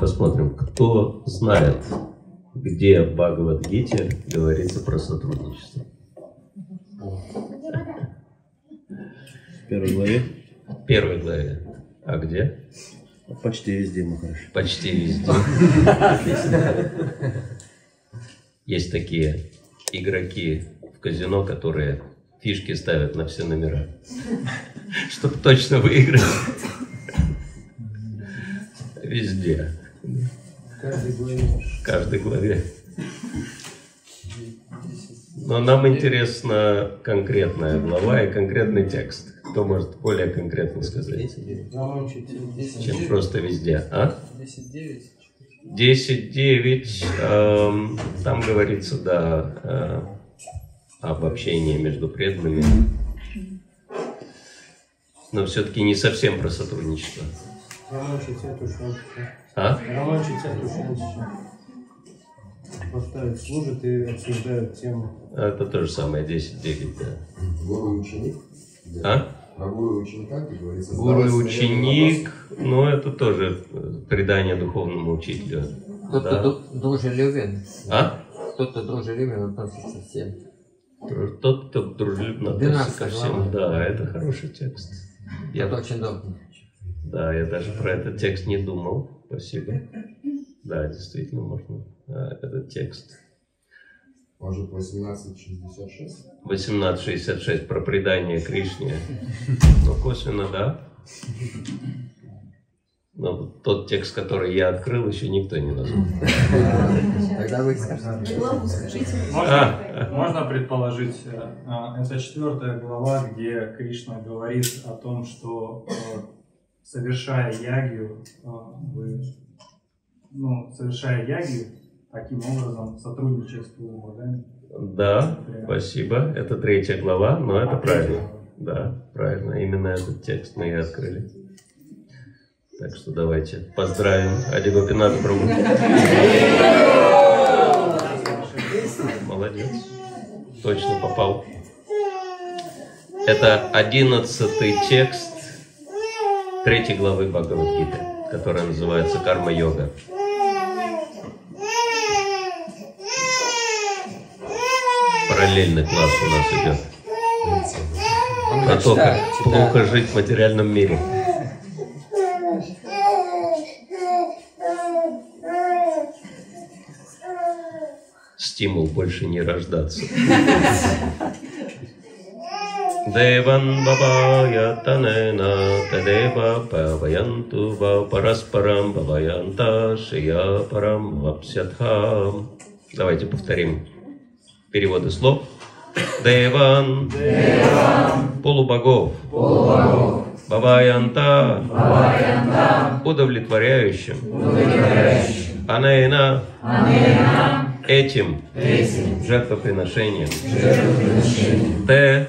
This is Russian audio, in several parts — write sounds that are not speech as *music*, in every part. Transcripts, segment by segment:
посмотрим, кто знает, где в Бхагавадгите говорится про сотрудничество. В первой главе? В первой главе. А где? Почти везде, Махараш. Почти везде. Есть такие игроки в казино, которые фишки ставят на все номера, чтобы точно выиграть. Везде. В каждой главе. В каждой главе. Но нам интересна конкретная глава и конкретный текст. Кто может более конкретно сказать, чем просто везде? А? 10-9. 10.9, эм, там говорится, да, э, об общении между преданными. Но все-таки не совсем про сотрудничество. Роман читает ушел. А? Роман читает ушел. Поставят, служат и обсуждают тему. Это то же самое, 10.9, да. Гуру ученик? Где? А? Про гуру и ученика, как говорится. Гуру ученик, ну это тоже э, предание духовному учителю. Кто-то Да. дружелюбен. А? Кто-то дружелюбен относится всем. Тот, кто дружелюбно относится ко 12 всем. глава. Да, это хороший текст. Я, Это очень добрый. да, я даже про этот текст не думал. Спасибо. Да, действительно, можно э, этот текст. Может, 1866? 1866 про предание Кришне. Ну, косвенно, да. Но тот текст, который я открыл, еще никто не назвал. Тогда вы скажите. А. Можно, можно предположить, э, а, это четвертая глава, где Кришна говорит о том, что э, совершая ягию, э, вы, ну, совершая ягию, таким образом сотрудничая с богами. Да, спасибо. Это третья глава, но это правильно. Да, правильно. Именно этот текст мы и открыли. Так что давайте поздравим Адигопинат Прабhu. Молодец. Точно попал. Это одиннадцатый текст третьей главы Бхагавадгиты, которая называется Карма-йога. Параллельный класс у нас идет. Про то, как плохо жить в материальном мире. Стимул больше не рождаться. *laughs* Деван бабая танена тадева паваянту ва параспарам баваянта шия парам вапсятхам. Давайте повторим переводы слов. Деван, полубогов, Баваянта, удовлетворяющим, Анейна, этим, жертвоприношением, Те,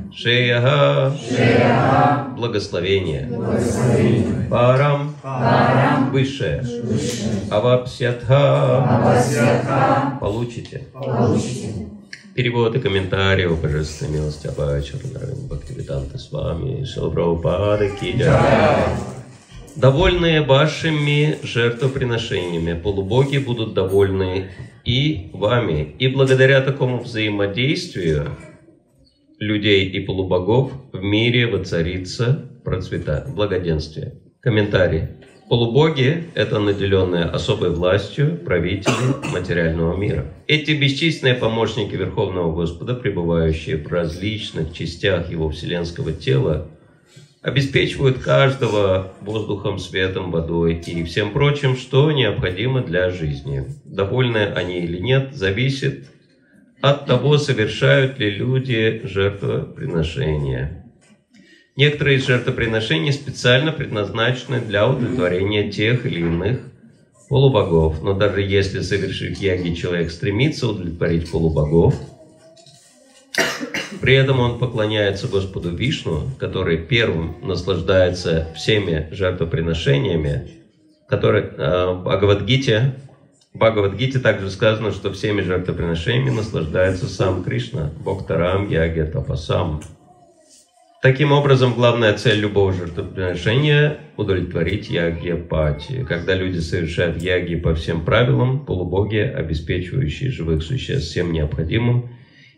довольные, Шеяга, благословение, Парам, высшее, Авапсятха, получите. Перевод и комментарии божественной милости Абачарнараин Бхактивиданта с вами, Шилбраупада Кидя. Довольные вашими жертвоприношениями, полубоги будут довольны и вами. И благодаря такому взаимодействию людей и полубогов в мире воцарится процвета, благоденствие. Комментарий. Полубоги – это наделенные особой властью правители материального мира. Эти бесчисленные помощники Верховного Господа, пребывающие в различных частях его вселенского тела, обеспечивают каждого воздухом, светом, водой и всем прочим, что необходимо для жизни. Довольны они или нет, зависит от того, совершают ли люди жертвоприношения. Некоторые из жертвоприношений специально предназначены для удовлетворения тех или иных полубогов. Но даже если, совершив яги, человек стремится удовлетворить полубогов, при этом он поклоняется Господу Вишну, который первым наслаждается всеми жертвоприношениями, которые э, Бхагавадгите, в Бхагавадгите также сказано, что всеми жертвоприношениями наслаждается сам Кришна, Бхактарам Яги Тапасам. Таким образом, главная цель любого жертвоприношения – удовлетворить яги пати. Когда люди совершают яги по всем правилам, полубоги, обеспечивающие живых существ всем необходимым,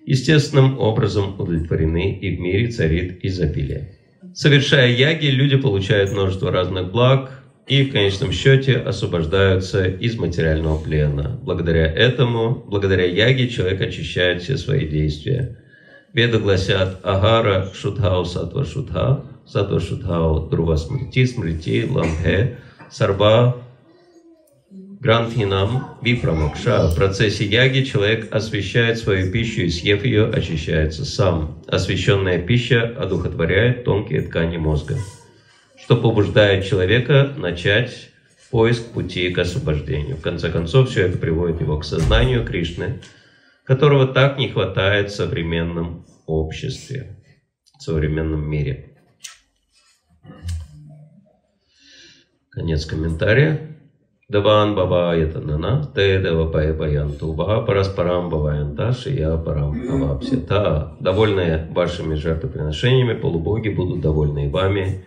естественным образом удовлетворены и в мире царит изобилие. Совершая яги, люди получают множество разных благ и в конечном счете освобождаются из материального плена. Благодаря этому, благодаря яге, человек очищает все свои действия. Веды гласят Агара Шудхау Сатва Шудха, Сатва Шудхау Друва Смрити, Смрити Ламхе, Сарба Грантхинам Випрамокша. В процессе яги человек освещает свою пищу и, съев ее, очищается сам. Освященная пища одухотворяет тонкие ткани мозга, что побуждает человека начать поиск пути к освобождению. В конце концов, все это приводит его к сознанию Кришны, которого так не хватает в современном обществе, в современном мире. Конец комментария. देवान् भावयतानेन ते देवा भावयन्तु वः परस्परं भावयन्तः श्रेयः परमवाप्स्यथ. Довольные вашими жертвоприношениями, полубоги будут довольны и вами.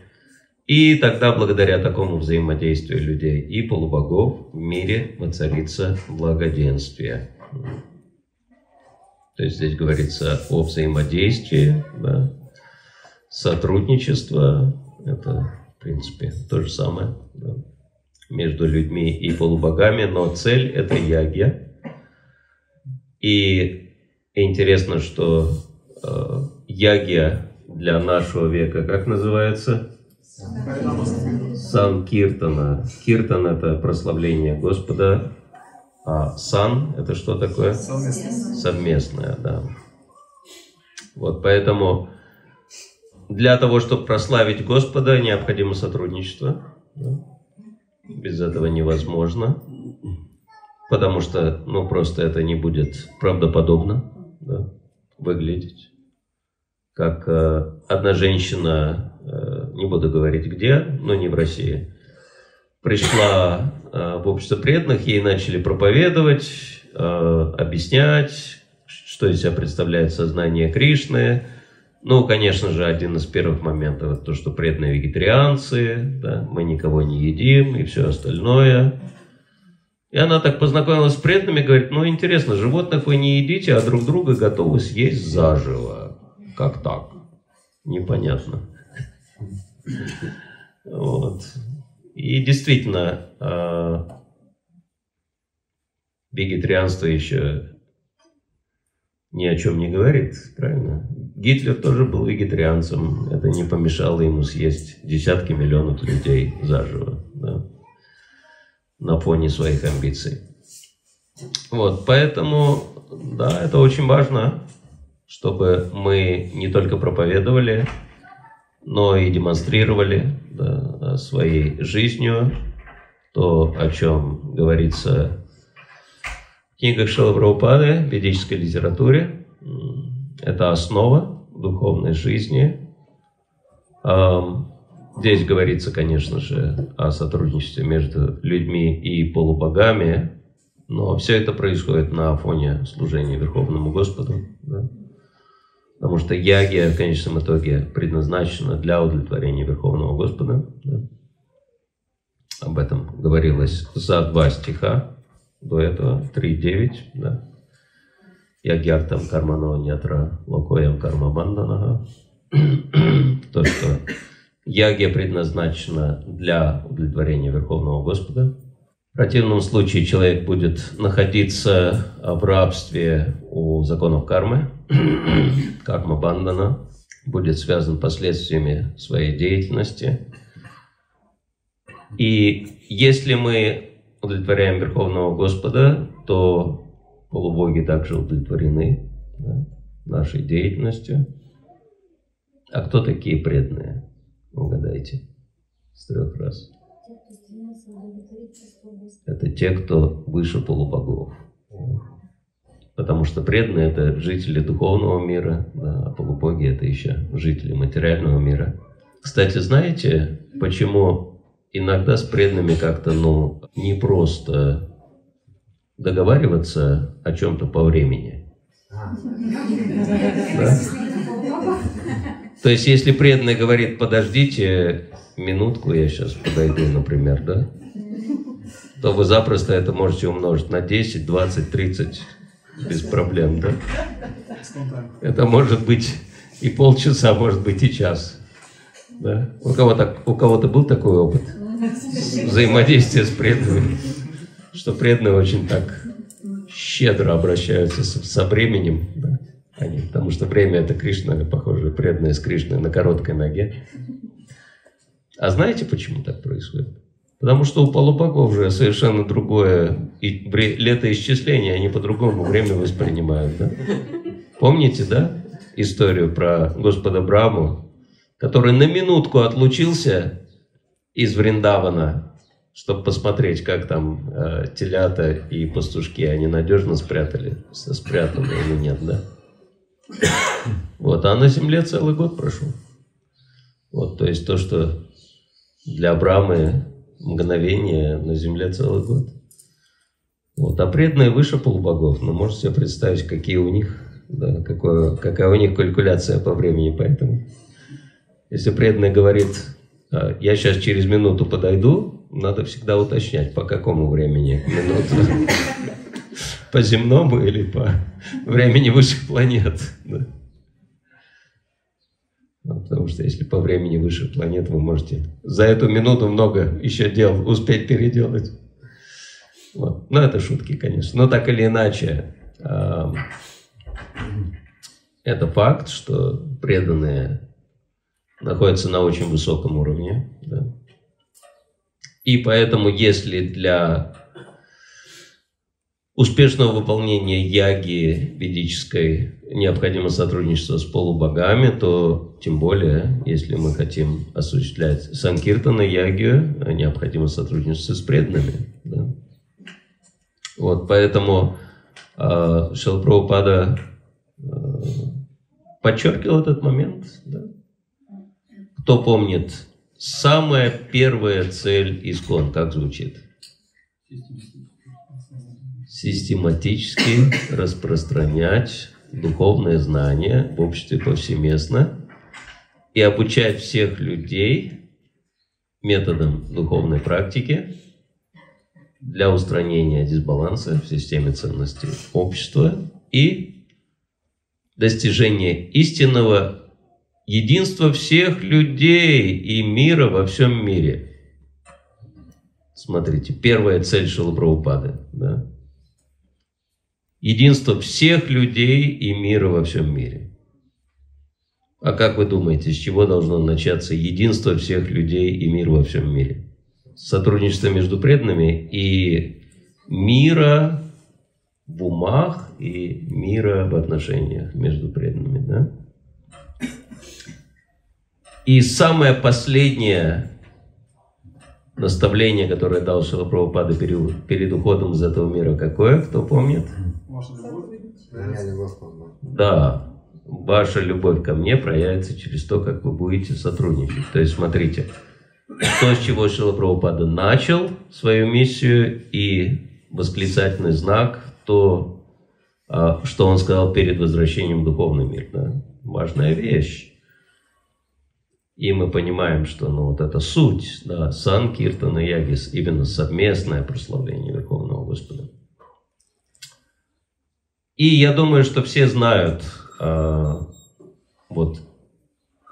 И тогда, благодаря такому взаимодействию людей и полубогов, в мире воцарится благоденствие. То есть здесь говорится о взаимодействии, да, сотрудничество, это, в принципе, то же самое. Да между людьми и полубогами, но цель это ягья. И интересно, что э, ягья для нашего века как называется? Сан Киртана. Киртан это прославление Господа, а сан это что такое? Совместное. Совместное, да. Вот поэтому для того, чтобы прославить Господа, необходимо сотрудничество. Да? без этого невозможно, потому что, ну, просто это не будет правдоподобно да, выглядеть. Как э, одна женщина, не буду говорить где, но не в России, пришла э, в общество преданных, ей начали проповедовать, э, объяснять, что из себя представляет сознание Кришны, ну, конечно же, один из первых моментов это то, что преданные вегетарианцы, да, мы никого не едим и все остальное. И она так познакомилась с преданными, говорит, ну интересно, животных вы не едите, а друг друга готовы съесть заживо. Как так? Непонятно. Вот. И действительно, а, вегетарианство еще ни о чем не говорит, правильно? Гитлер тоже был вегетарианцем. Это не помешало ему съесть десятки миллионов людей заживо. Да? На фоне своих амбиций. Вот, поэтому, да, это очень важно, чтобы мы не только проповедовали, но и демонстрировали да, своей жизнью то, о чем говорится в книгах Шилабраупады, в ведической литературе. Это основа духовной жизни. Здесь говорится, конечно же, о сотрудничестве между людьми и полубогами, но все это происходит на фоне служения Верховному Господу. Да? Потому что ягия в конечном итоге предназначена для удовлетворения Верховного Господа. Да? Об этом говорилось за два стиха до этого, 3.9. Да? Ягьяртам кармано нятра локоям карма банданаха. *clears throat* То, что ягия предназначена для удовлетворения Верховного Господа. В противном случае человек будет находиться в рабстве у законов кармы, *clears throat* карма бандана, будет связан последствиями своей деятельности. И если мы удовлетворяем Верховного Господа, то полубоги также удовлетворены да, нашей деятельностью. А кто такие преданные? Угадайте. С трех раз. Это те, кто выше полубогов. Потому что преданные – это жители духовного мира, да, а полубоги – это еще жители материального мира. Кстати, знаете, почему иногда с преданными как-то, ну, не просто договариваться о чем-то по времени? Да? То есть, если преданный говорит, подождите минутку, я сейчас подойду, например, да, то вы запросто это можете умножить на 10, 20, 30 без проблем, да? Это может быть и полчаса, может быть и час. Да? У кого-то, у кого-то был такой опыт взаимодействия с преданными, что преданные очень так щедро обращаются со, со временем, да? Они, потому что время это Кришна, похоже, преданные с Кришной на короткой ноге. А знаете, почему так происходит? Потому что у полубогов уже совершенно другое и летоисчисление, они по-другому время воспринимают. Да? Помните, да, историю про Господа Браму, который на минутку отлучился из Вриндавана, чтобы посмотреть, как там э, телята и пастушки, они надежно спрятали, спрятаны или нет, да? Вот, а на земле целый год прошел. Вот, то есть то, что для Брамы мгновение, на земле целый год. Вот, а преданные выше полубогов, но можете себе представить, какие у них, да, какое, какая у них калькуляция по времени, поэтому если преданный говорит, «А, я сейчас через минуту подойду, надо всегда уточнять, по какому времени минуту. *laughs* По земному или по времени высших планет. Да. Ну, потому что если по времени выше планет, вы можете за эту минуту много еще дел успеть переделать. Вот. Но это шутки, конечно. Но так или иначе, это факт, что преданные находятся на очень высоком уровне. Да? И поэтому, если для успешного выполнения яги ведической необходимо сотрудничество с полубогами, то тем более, если мы хотим осуществлять санкиртана ягию, необходимо сотрудничество с преданными. Да? Вот, поэтому э, Шилпрабхупада э, подчеркивал этот момент. Да? Кто помнит, самая первая цель Искон, как звучит? Систематически распространять духовное знание в обществе повсеместно и обучать всех людей методам духовной практики для устранения дисбаланса в системе ценностей общества и достижения истинного единства всех людей и мира во всем мире. Смотрите, первая цель Шилапрабхупады. Да? Единство всех людей и мира во всем мире. А как вы думаете, с чего должно начаться единство всех людей и мира во всем мире? Сотрудничество между преданными и мира в умах и мира в отношениях между преданными, да? И самое последнее наставление, которое дал Шилапрабхупада перед уходом из этого мира, какое? Кто помнит? Да, ваша любовь ко мне проявится через то, как вы будете сотрудничать. То есть, смотрите, то, с чего Шила Прабхупада начал свою миссию и восклицательный знак, то, а, что он сказал перед возвращением в духовный мир. Да? Важная вещь. И мы понимаем, что ну, вот эта суть, да, сан Киртана Ягис, именно совместное прославление Верховного Господа. И я думаю, что все знают э, вот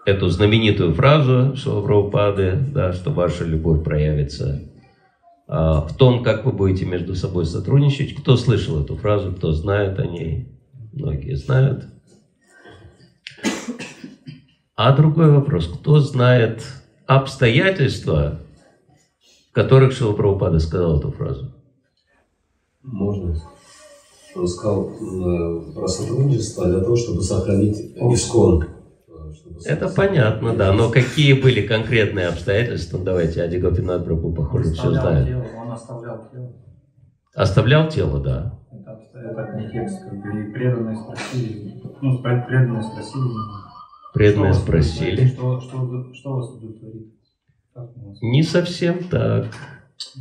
эту знаменитую фразу Шилапрабхупады, да, что ваша любовь проявится а, в том, как вы будете между собой сотрудничать. Кто слышал эту фразу, кто знает о ней? Многие знают. А другой вопрос. Кто знает обстоятельства, в которых Шилапрабхупада сказал эту фразу? Можно. Он сказал э, про сотрудничество для того, чтобы сохранить ИСКОН. Это понятно, да. Но какие были конкретные обстоятельства? Ну, Давайте, Ади Он похоже, все знает. тело, он оставлял тело. Оставлял тело, да. Это, это не текст, как бы, и преданные спросили, ну, преданные спросили. Преданные что спросили. Что, что, что вас удовлетворит? Не совсем так.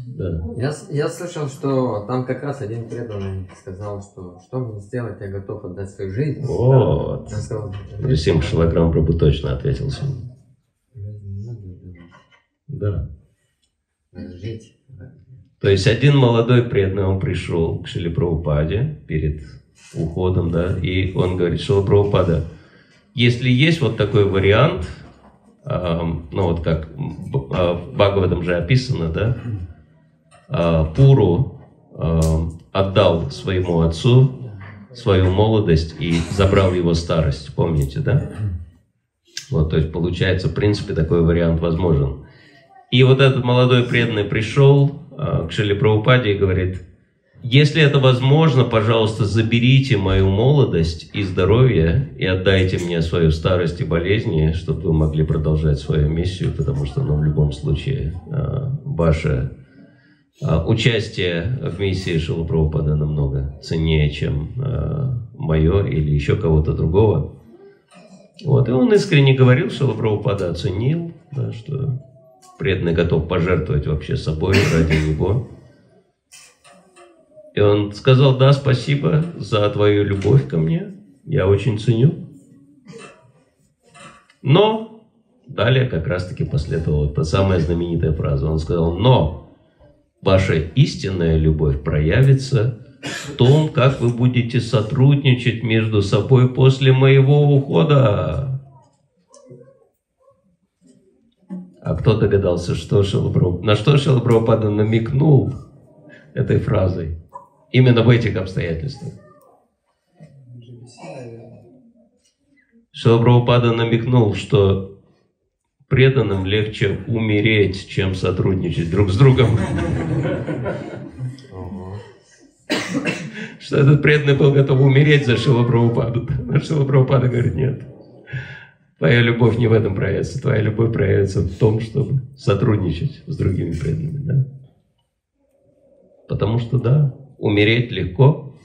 Да. Я, с- я слышал, что там как раз один преданный сказал, что что мне сделать, я готов отдать свою жизнь. Вот. Я сказал, Висим Шилограмм Прабу точно ответил сегодня. Да. жить. То есть один молодой преданный, он пришел к Шили Прабхупаде перед уходом, да, и он говорит, Шила Прабхупада, если есть вот такой вариант, ну вот как в Бхагаватам же описано, да, а, Пуру ам, отдал своему отцу свою молодость и забрал его старость, помните, да? Вот, то есть получается, в принципе, такой вариант возможен. И вот этот молодой преданный пришел а, к Шили Прабхупаде и говорит, если это возможно, пожалуйста, заберите мою молодость и здоровье и отдайте мне свою старость и болезни, чтобы вы могли продолжать свою миссию, потому что, ну, в любом случае, а, ваше а, участие в миссии Шила Прабхупада намного ценнее, чем мое или еще кого-то другого. Вот, и он искренне говорил, что Прабхупада оценил, да, что преданный готов пожертвовать вообще собой ради него. И он сказал, да, спасибо за твою любовь ко мне, я очень ценю. Но далее как раз-таки последовала та самая знаменитая фраза. Он сказал, но ваша истинная любовь проявится в том, как вы будете сотрудничать между собой после моего ухода. А кто догадался, что Шилабру... на что Шилабрапада намекнул этой фразой? Именно в этих обстоятельствах. Шилабрапада намекнул, что преданным легче умереть, чем сотрудничать друг с другом. Что этот преданный был готов умереть за Шила Прабхупаду. А Шила Прабхупада говорит, нет. Твоя любовь не в этом проявится. Твоя любовь проявится в том, чтобы сотрудничать с другими преданными. Да? Потому что, да, умереть легко,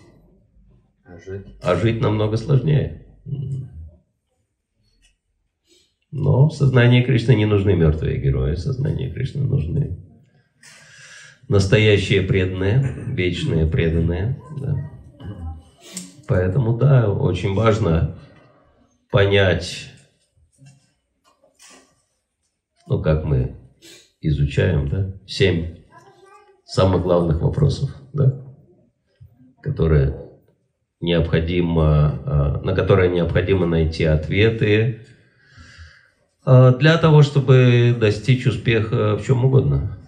А жить? а жить намного сложнее. Но в сознании Кришны не нужны мертвые герои, в сознании Кришны нужны настоящие преданные, вечные преданные. Да. Поэтому, да, очень важно понять, ну, как мы изучаем, да, семь самых главных вопросов, да, которые необходимо, а, на которые необходимо найти ответы а, для того, чтобы достичь успеха в чем угодно.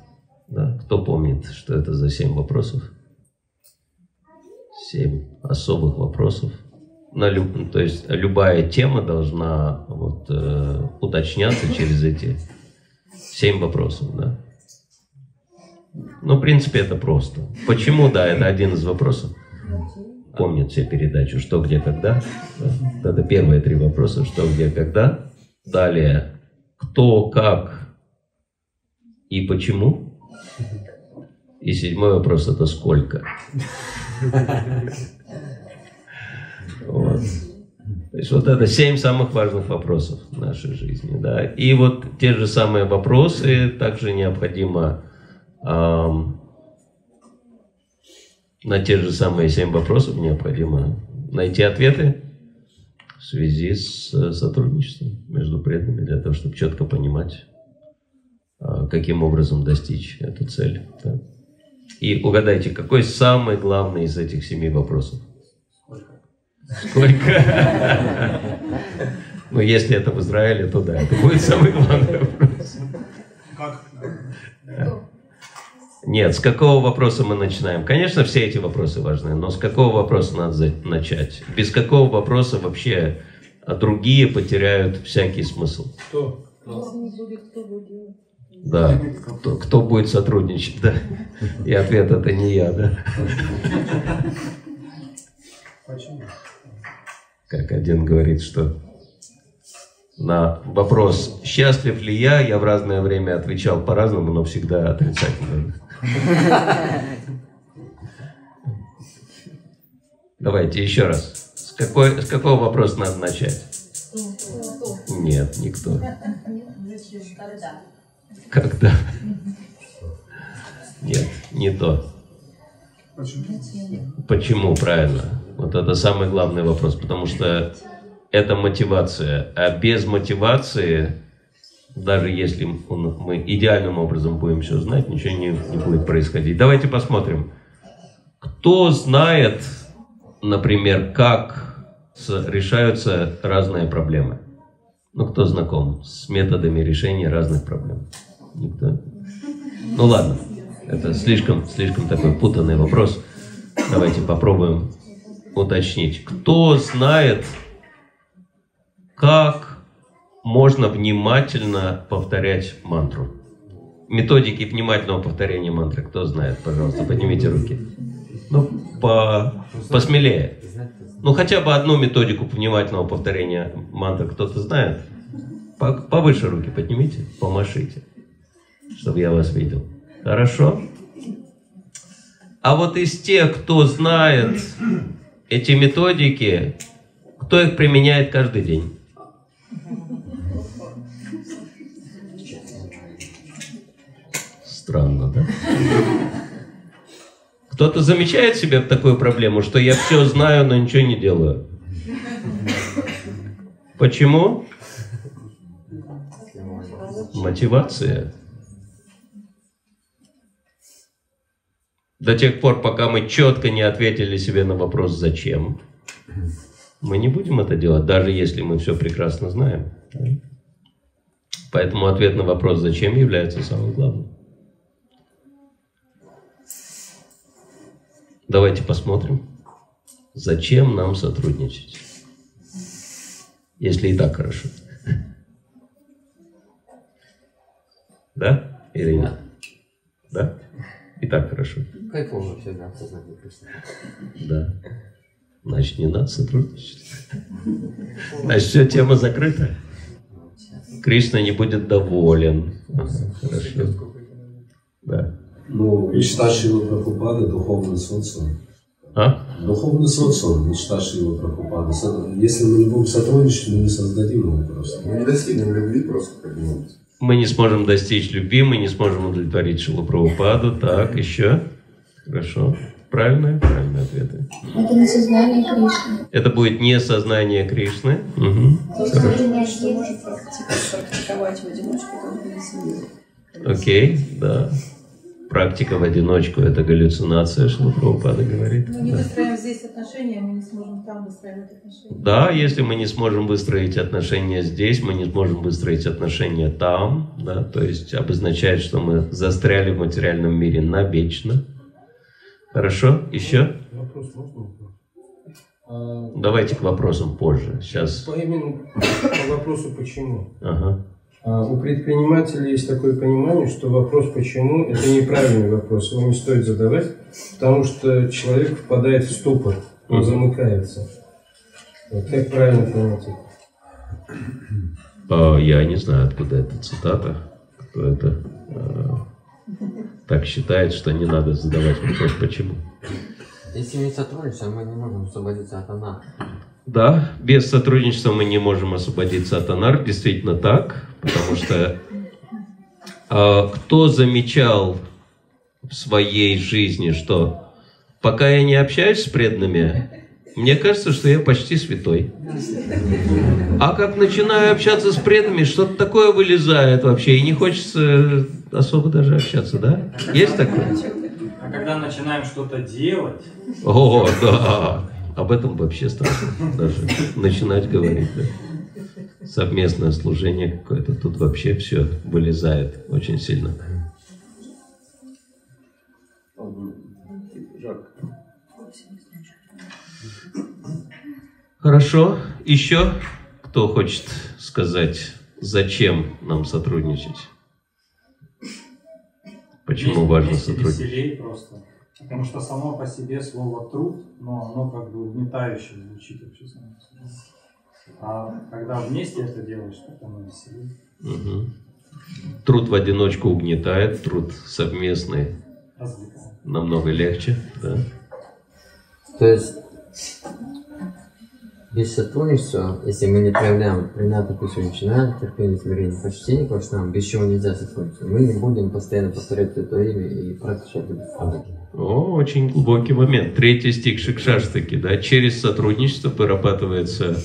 Да? Кто помнит, что это за семь вопросов? Семь особых вопросов. На люб- то есть любая тема должна вот, э, уточняться через эти семь вопросов. Да? Ну, в принципе, это просто. Почему, да, это один из вопросов. Помнят все передачу «Что, где, когда». Да? Это первые три вопроса «Что, где, когда». Далее «Кто, как и почему». И седьмой вопрос это «Сколько?». Вот. То есть вот это семь самых важных вопросов в нашей жизни. Да? И вот те же самые вопросы также необходимо на те же самые семь вопросов необходимо найти ответы в связи с э, сотрудничеством между преданными для того, чтобы четко понимать, а, каким образом достичь эту цель. да. И угадайте, какой самый главный из этих семи вопросов? Сколько? Ну, Но если это в Израиле, то да, это будет самый главный вопрос. Как? Нет, с какого вопроса мы начинаем? Конечно, все эти вопросы важны, но с какого вопроса надо начать? Без какого вопроса вообще а другие потеряют всякий смысл? Кто? Да, кто, кто будет сотрудничать, да? И ответ это не я, да? Почему? Как один говорит, что на вопрос, счастлив ли я, я в разное время отвечал по-разному, но всегда отрицательно. Давайте еще раз. С, какой, с какого вопроса надо начать? Нет, никто. Когда? Нет, не то. Почему, правильно? Вот это самый главный вопрос, потому что это мотивация. А без мотивации, даже если мы идеальным образом будем все знать, ничего не, не будет происходить. Давайте посмотрим. Кто знает, например, как решаются разные проблемы? Ну, кто знаком с методами решения разных проблем? Никто? Ну ладно, это слишком, слишком такой путанный вопрос. Давайте попробуем уточнить. Кто знает, как можно внимательно повторять мантру? Методики внимательного повторения мантры. Кто знает, пожалуйста, поднимите руки. Ну, по, посмелее. Ну, хотя бы одну методику внимательного повторения мантры кто-то знает? По- Повыше руки поднимите, помашите, чтобы я вас видел. Хорошо? А вот из тех, кто знает эти методики, кто их применяет каждый день? Странно, да? Кто-то замечает себе такую проблему, что я все знаю, но ничего не делаю. Почему? Мотивация. До тех пор, пока мы четко не ответили себе на вопрос «зачем?», мы не будем это делать, даже если мы все прекрасно знаем. Поэтому ответ на вопрос «зачем?» является самым главным. Давайте посмотрим, зачем нам сотрудничать, если и так хорошо. Да или нет? Да? И так хорошо. Кайфово вообще, да, сознание. Да. Значит, не надо сотрудничать. Значит, все, тема закрыта. Кришна не будет доволен. Ага, Хорошо. Да. Ну, мечта Шилы Прабхупады – духовный социум. А? Духовный социум, мечта Шилы Прабхупады. Со- Если мы не будем сотрудничать, мы не создадим его просто. Мы не достигнем любви просто как-нибудь. Мы не сможем достичь любви, мы не сможем удовлетворить Шилу Прабхупаду. Так, еще? Хорошо. Правильные? Правильные ответы. Это не сознание Кришны. Это будет не сознание Кришны. Мгм. То есть что может практи- практиковать в одиночку, как бы семье. Окей, да. Практика в одиночку – это галлюцинация, Шила Прабхупада говорит. Мы не Да. выстроим здесь отношения, мы не сможем там выстраивать отношения. Да, если мы не сможем выстроить отношения здесь, мы не сможем выстроить отношения там, да, то есть обозначает, что мы застряли в материальном мире навечно. Хорошо? Еще? Вопрос можно? А, Давайте к вопросам позже. Сейчас. по именно по вопросу почему. Ага. А, У предпринимателя есть такое понимание, что вопрос «почему» – это неправильный вопрос, его не стоит задавать, потому что человек впадает в ступор, он замыкается. Вот как правильно понять это? А, я не знаю, откуда эта цитата, кто это а, так считает, что не надо задавать вопрос «почему?». Если не сотрудничаем, мы не можем освободиться от она. Да, без сотрудничества мы не можем освободиться от анар, действительно так, потому что а, кто замечал в своей жизни, что пока я не общаюсь с преданными, мне кажется, что я почти святой. А как начинаю общаться с преданными, что-то такое вылезает вообще, и не хочется особо даже общаться, да? Есть такое? А когда начинаем что-то делать, О, да. Об этом вообще страшно даже начинать говорить. Да. совместное служение какое-то, тут вообще все вылезает очень сильно. Хорошо. Еще кто хочет сказать, зачем нам сотрудничать? Почему важно сотрудничать? Потому что само по себе слово труд, но оно как бы угнетающе звучит вообще само по себе. А когда вместе это делаешь, как оно веселее. Мгм. Труд в одиночку угнетает, труд совместный Развлекает. намного легче. Да? То есть, без сотрудничества, если мы не проявляем такой начинаем терпение, смирение, почтение к нам, без чего нельзя сотрудничать, мы не будем постоянно повторять это имя и практиковать это. О, очень глубокий момент. Третий стих Шикшаштаки, да, через сотрудничество вырабатывается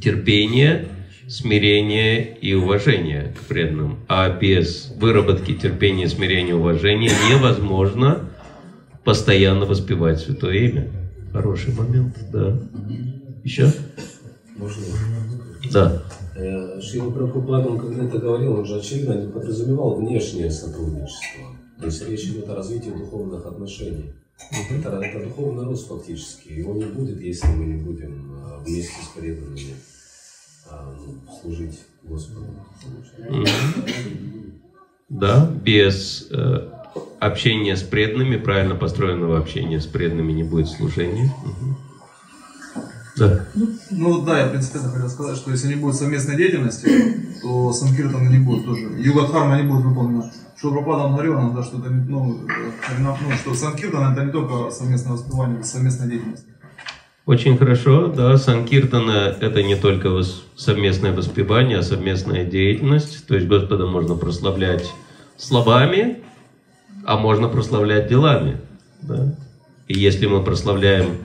терпение, смирение и уважение к преданным. А без выработки терпения, смирения уважения невозможно постоянно воспевать Святое Имя. Хороший момент, да. Еще? Можно? Да. Э, Шрила Прабхупада, он когда это говорил, он же очевидно не подразумевал внешнее сотрудничество. То есть речь идет о развитии духовных отношений. Это, это духовный рост фактически. Его не будет, если мы не будем э, вместе с преданными э, служить Господу. Да, без э, общения с преданными, правильно построенного общения с преданными не будет служения. Мгм. Да. Ну да, я это хотел сказать, что если не будет совместной деятельности, то санкиртана не будет тоже. Юга Дхарма не будет выполнена. Что Пропада он говорил нам, да, что, это, не- ну, э, ну, что санкиртан это не только совместное воспевание, совместная деятельность. Очень хорошо, да, Санкиртана – это не только вос- совместное воспевание, а совместная деятельность. То есть Господа можно прославлять словами, а можно прославлять делами. Да? И если мы прославляем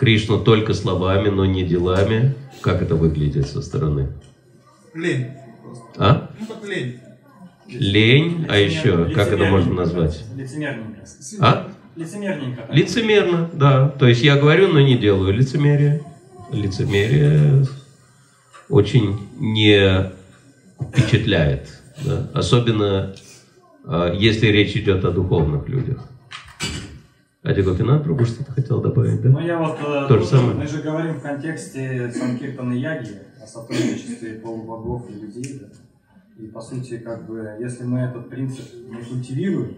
Кришну только словами, но не делами, как это выглядит со стороны? Лень. А? Ну как лень. Лень, а еще, как это можно назвать? Лицемерненько. А? Лицемерненько. так. Лицемерно, да. То есть я говорю, но не делаю лицемерие. Лицемерие очень не впечатляет. да. Особенно, а, если речь идет о духовных людях. Ади Гопинат, Прабhu что-то хотел добавить, да? Ну я вот э, То же самое. мы же говорим в контексте Санкиртана Яги, о сотрудничестве полубогов и людей, да. И по сути, как бы, если мы этот принцип не культивируем,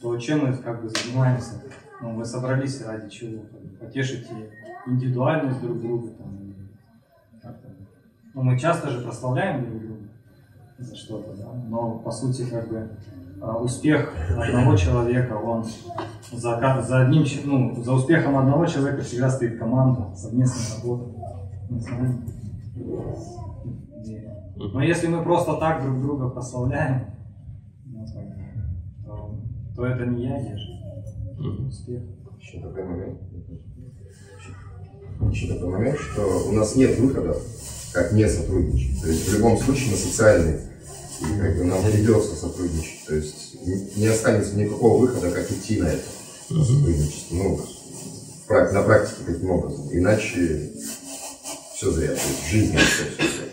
то чем мы как бы занимаемся? Ну, мы собрались ради чего? Потешить индивидуальность друг друга. Там, как-то. ну, мы часто же прославляем друг друга за что-то, да? но по сути, как бы, а, успех одного человека, он за, за одним, ну, за успехом одного человека всегда стоит команда, совместная работа. И- Но если мы просто так друг друга прославляем, ну, то, то это не я ешь. Успех. Еще такой момент. Еще такой момент, что у нас нет выхода, как не сотрудничать. То есть в любом случае мы социальные. И как бы нам придется сотрудничать. То есть не- не останется никакого выхода, как идти на это на сотрудничество. Ну, на практике таким образом. Иначе все зря. То есть в жизни все, все зря.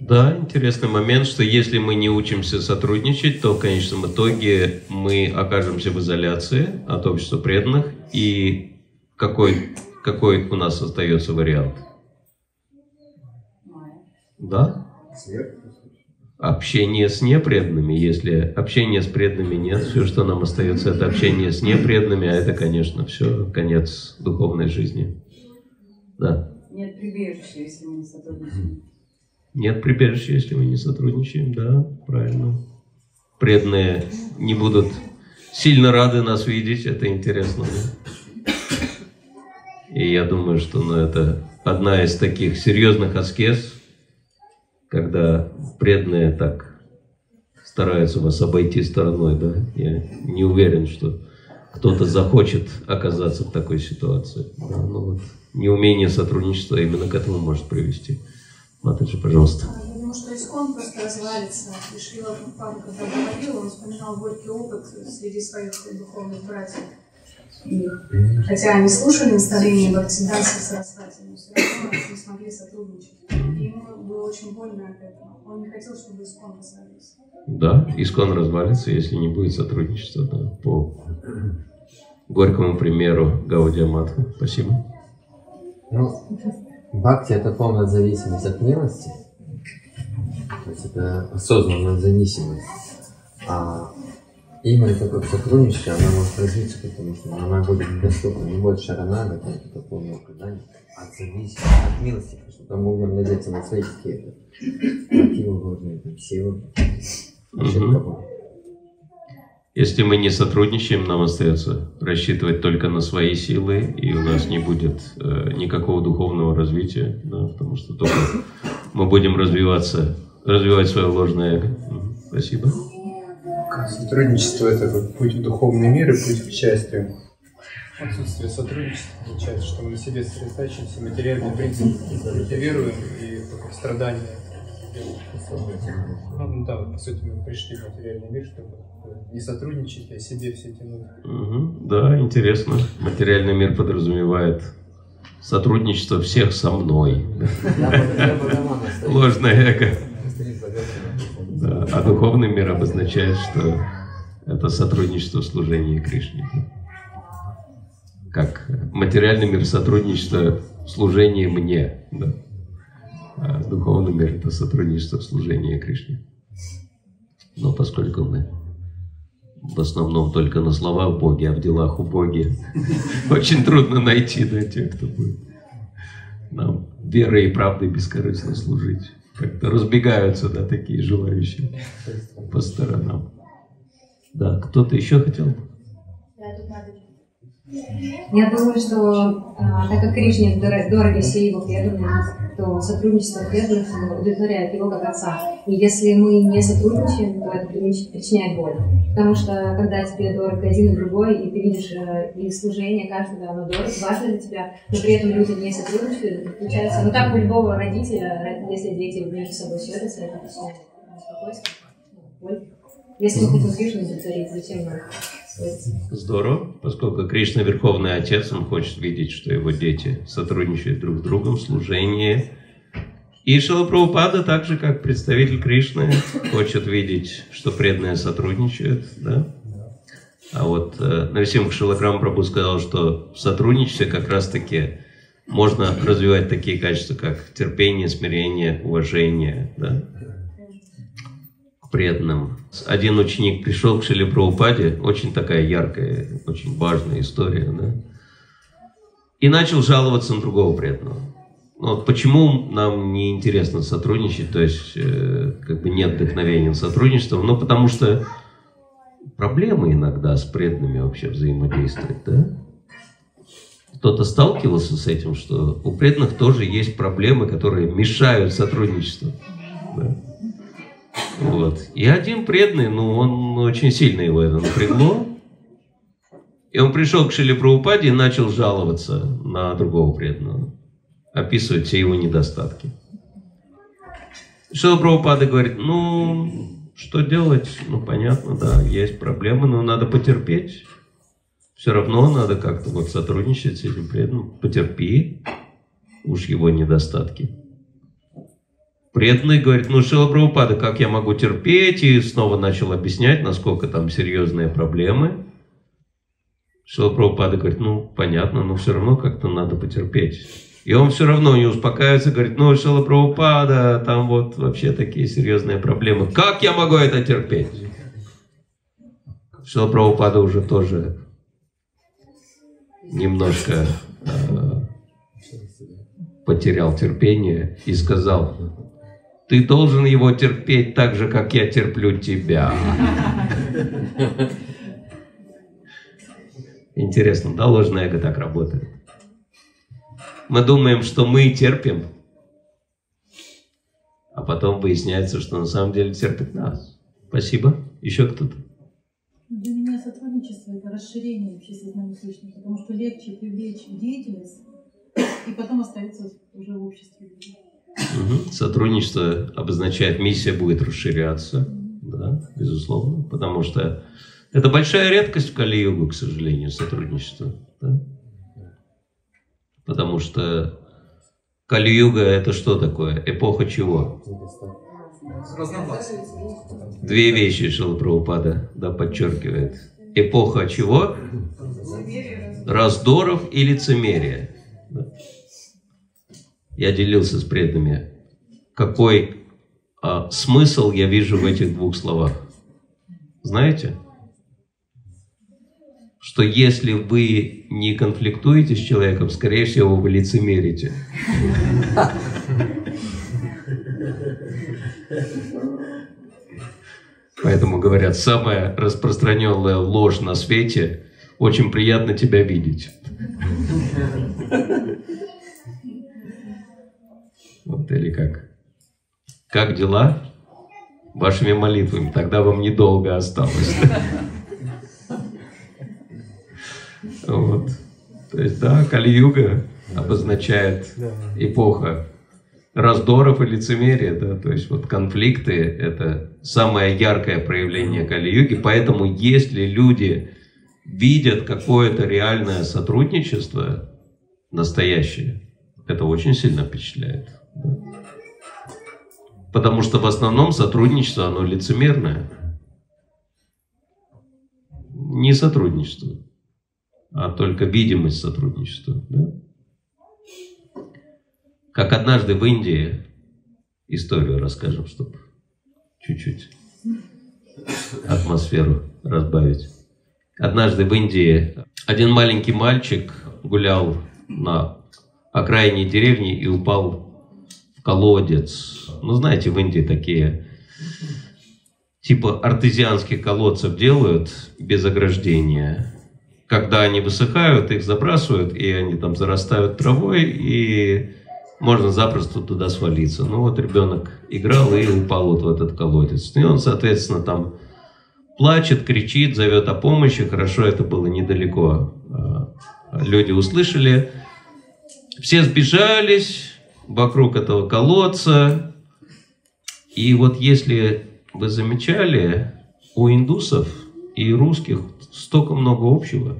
Да, интересный момент, что если мы не учимся сотрудничать, то в конечном итоге мы окажемся в изоляции от общества преданных. И какой, какой у нас остается вариант? Да? Смерть. Общение с непреданными. Если общения с преданными нет, все, что нам остается, это общение с непреданными, а это, конечно, все конец духовной жизни. Да. Нет прибежища, если мы не сотрудничаем. Нет прибежища, если мы не сотрудничаем, да, правильно. Преданные не будут сильно рады нас видеть, это интересно. да. И я думаю, что ну, это одна из таких серьезных аскез, когда преданные так стараются вас обойти стороной, да. Я не уверен, что кто-то захочет оказаться в такой ситуации. Да, ну вот, неумение сотрудничества именно к этому может привести. Матаджи, пожалуйста. Думаю, что искон просто развалится. И Шрила Прабхупада, когда говорил, он вспоминал горький опыт среди своих духовных братьев. их. Хотя они слушали наставления Бхактисиданса Сарасвати, но все равно не смогли сотрудничать. И ему было очень больно от этого. Он не хотел, чтобы Искон развалился. Да, Искон развалится, если не будет сотрудничества, да, по горькому примеру Гаудия Матха. Спасибо. Ну, бхакти это полная зависимость от милости. То есть это осознанная зависимость. А именно такое сотрудничество, она может развиться, потому что она будет доступна не будет шаранага, там это полное предание, зависит от милости, потому что там мы будем надеяться на свои какие-то мотивы, важные, там, силы. Если мы не сотрудничаем, нам остается рассчитывать только на свои силы, и у нас не будет э, никакого духовного развития, да, потому что только мы будем развиваться, развивать свое ложное эго. Спасибо. Сотрудничество – это путь в духовный мир и путь к счастью. Отсутствие сотрудничества получается, что мы на себе сосредотачиваемся, материальные принципы культивируем и только страдания. Ну да, по сути мы пришли в материальный мир, чтобы не сотрудничать, а себе все тянуть. Мгм. Да, интересно. Материальный мир подразумевает сотрудничество всех со мной. Ложное эго. А духовный мир обозначает, что это сотрудничество в служении Кришне. Как материальный мир сотрудничество в служении мне. Да. А духовный мир это сотрудничество в служении Кришне. Но поскольку мы в основном только на словах Боги, а в делах у Боги, *laughs* очень трудно найти да, тех, кто будет нам верой и правдой бескорыстно служить. Как-то разбегаются, да, такие желающие по сторонам. Да, кто-то еще хотел? Я думаю, что а, так как Кришне дор- дороги все его преданные, то сотрудничество преданных удовлетворяет его как отца. И если мы не сотрудничаем, то это прич- причиняет боль. Потому что когда тебе дорог один и другой, и ты видишь э, их служение, каждого оно дорого, важно для тебя, но при этом люди не сотрудничают, получается, ну как у любого родителя, ро- если дети между собой ссорятся, это причиняет беспокойство, боль. Если мы хотим Кришну удовлетворить, зачем нам? Здорово, поскольку Кришна Верховный Отец, он хочет видеть, что его дети сотрудничают друг с другом в служении. И Шила Прабхупада, так же как представитель Кришны, хочет видеть, что преданные сотрудничают. Да? А вот э, Нависим Шилакрам Прабhu сказал, что в сотрудничестве как раз-таки можно развивать такие качества, как терпение, смирение, уважение. Да? Преданным. Один ученик пришел к Шиле Прабхупаде, очень такая яркая, очень важная история, да, и начал жаловаться на другого преданного. Ну, вот почему нам не интересно сотрудничать, то есть э, как бы нет вдохновения на сотрудничество, ну потому что проблемы иногда с преданными вообще взаимодействовать, да? Кто-то сталкивался с этим, что у преданных тоже есть проблемы, которые мешают сотрудничеству. Да? Вот. И один преданный, ну, он очень сильно его это напрягло. И он пришел к Шиле Прабхупаде и начал жаловаться на другого преданного, описывать все его недостатки. Шила Прабхупада говорит, ну, что делать? Ну, понятно, да, есть проблемы, но надо потерпеть. Все равно надо как-то вот сотрудничать с этим преданным. Потерпи, уж его недостатки. Преданный говорит, ну, Шила Прабхупада, как я могу терпеть? И снова начал объяснять, насколько там серьезные проблемы. Шила Прабхупада говорит, ну, понятно, но все равно как-то надо потерпеть. И он все равно не успокаивается, говорит, ну, Шила Прабхупада, там вот вообще такие серьезные проблемы. Как я могу это терпеть? Шила Прабхупада уже тоже немножко э, потерял терпение и сказал, ты должен его терпеть так же, как я терплю тебя. Интересно, да, ложное эго так работает? Мы думаем, что мы терпим, а потом выясняется, что на самом деле терпит нас. Спасибо. Еще кто-то? Для меня сотрудничество – это расширение вообще сознания Кришны, потому что легче привлечь деятельность и потом оставиться уже в обществе. Сотрудничество обозначает, миссия будет расширяться, да, безусловно, потому что Это большая редкость в Кали-югу, к сожалению, сотрудничество. Да? Потому что Кали-юга это что такое? Эпоха чего? Две вещи Шилапрабхупада да, подчеркивает. Эпоха чего? Раздоров и лицемерия. Да. Я делился с преданными, какой а, смысл я вижу в этих двух словах. Знаете? Что если вы не конфликтуете с человеком, скорее всего, вы лицемерите. Поэтому говорят, самая распространенная ложь на свете – очень приятно тебя видеть. Вот или как? Как дела? Вашими молитвами. Тогда вам недолго осталось. Вот. То есть, да, Кали-юга обозначает эпоха раздоров и лицемерия, да, то есть вот конфликты – это самое яркое проявление Кали-юги, поэтому если люди видят какое-то реальное сотрудничество, настоящее, это очень сильно впечатляет. Потому что в основном сотрудничество, оно лицемерное. Не сотрудничество, а только видимость сотрудничества. Да? Как однажды в Индии, историю расскажем, чтобы чуть-чуть атмосферу разбавить. Однажды в Индии один маленький мальчик гулял на окраине деревни и упал колодец. Ну, знаете, в Индии такие типа артезианских колодцев делают без ограждения. Когда они высыхают, их забрасывают, и они там зарастают травой, и можно запросто туда свалиться. Ну вот ребенок играл и упал вот в этот колодец. И он, соответственно, там плачет, кричит, зовет о помощи. Хорошо, это было недалеко. А, люди услышали. Все сбежались вокруг этого колодца. И вот если вы замечали, у индусов и русских столько много общего.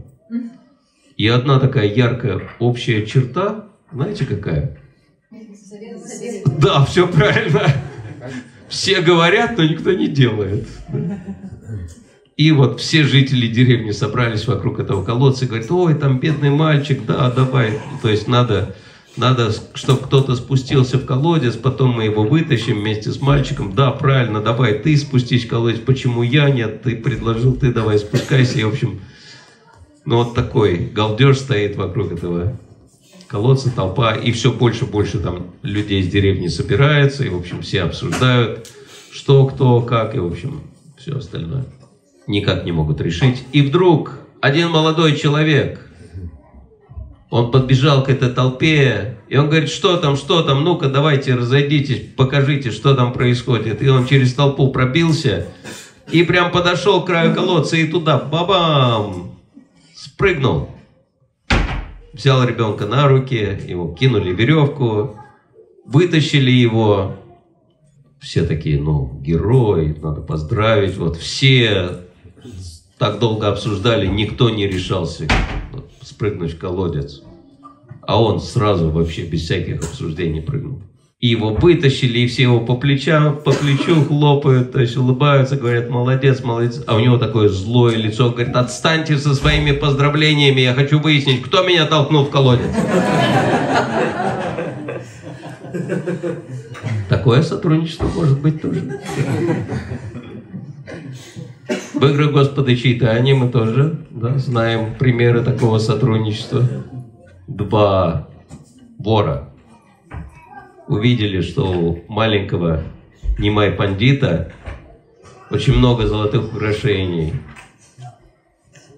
И одна такая яркая общая черта, знаете какая? Да, все правильно. Все говорят, но никто не делает. И вот все жители деревни собрались вокруг этого колодца и говорят, ой, там бедный мальчик, да, давай. То есть надо, надо чтобы кто-то спустился в колодец, потом мы его вытащим вместе с мальчиком. Да, правильно, давай ты спустись в колодец, почему я нет, ты предложил, ты давай спускайся. И, в общем, ну вот такой галдеж стоит вокруг этого колодца, толпа, и все больше и больше там людей из деревни собирается, и, в общем, все обсуждают, что, кто, как, и, в общем, все остальное. Никак не могут решить. И вдруг один молодой человек, он подбежал к этой толпе, и он говорит, что там, что там, ну-ка, давайте разойдитесь, покажите, что там происходит. И он через толпу пробился, и прям подошел к краю колодца, и туда, бабам, спрыгнул взял ребенка на руки, ему кинули веревку, вытащили его. Все такие, ну, герой, надо поздравить. Вот все так долго обсуждали, никто не решался спрыгнуть в колодец. А он сразу вообще без всяких обсуждений прыгнул. И его вытащили, и все его по плечам, по плечу хлопают, то есть улыбаются, говорят, молодец, молодец. А у него такое злое лицо, говорит, отстаньте со своими поздравлениями, я хочу выяснить, кто меня толкнул в колодец. Такое сотрудничество может быть тоже. В играх Господа Чайтани мы тоже да, знаем примеры такого сотрудничества. Два вора увидели, что у маленького Нимай Пандита очень много золотых украшений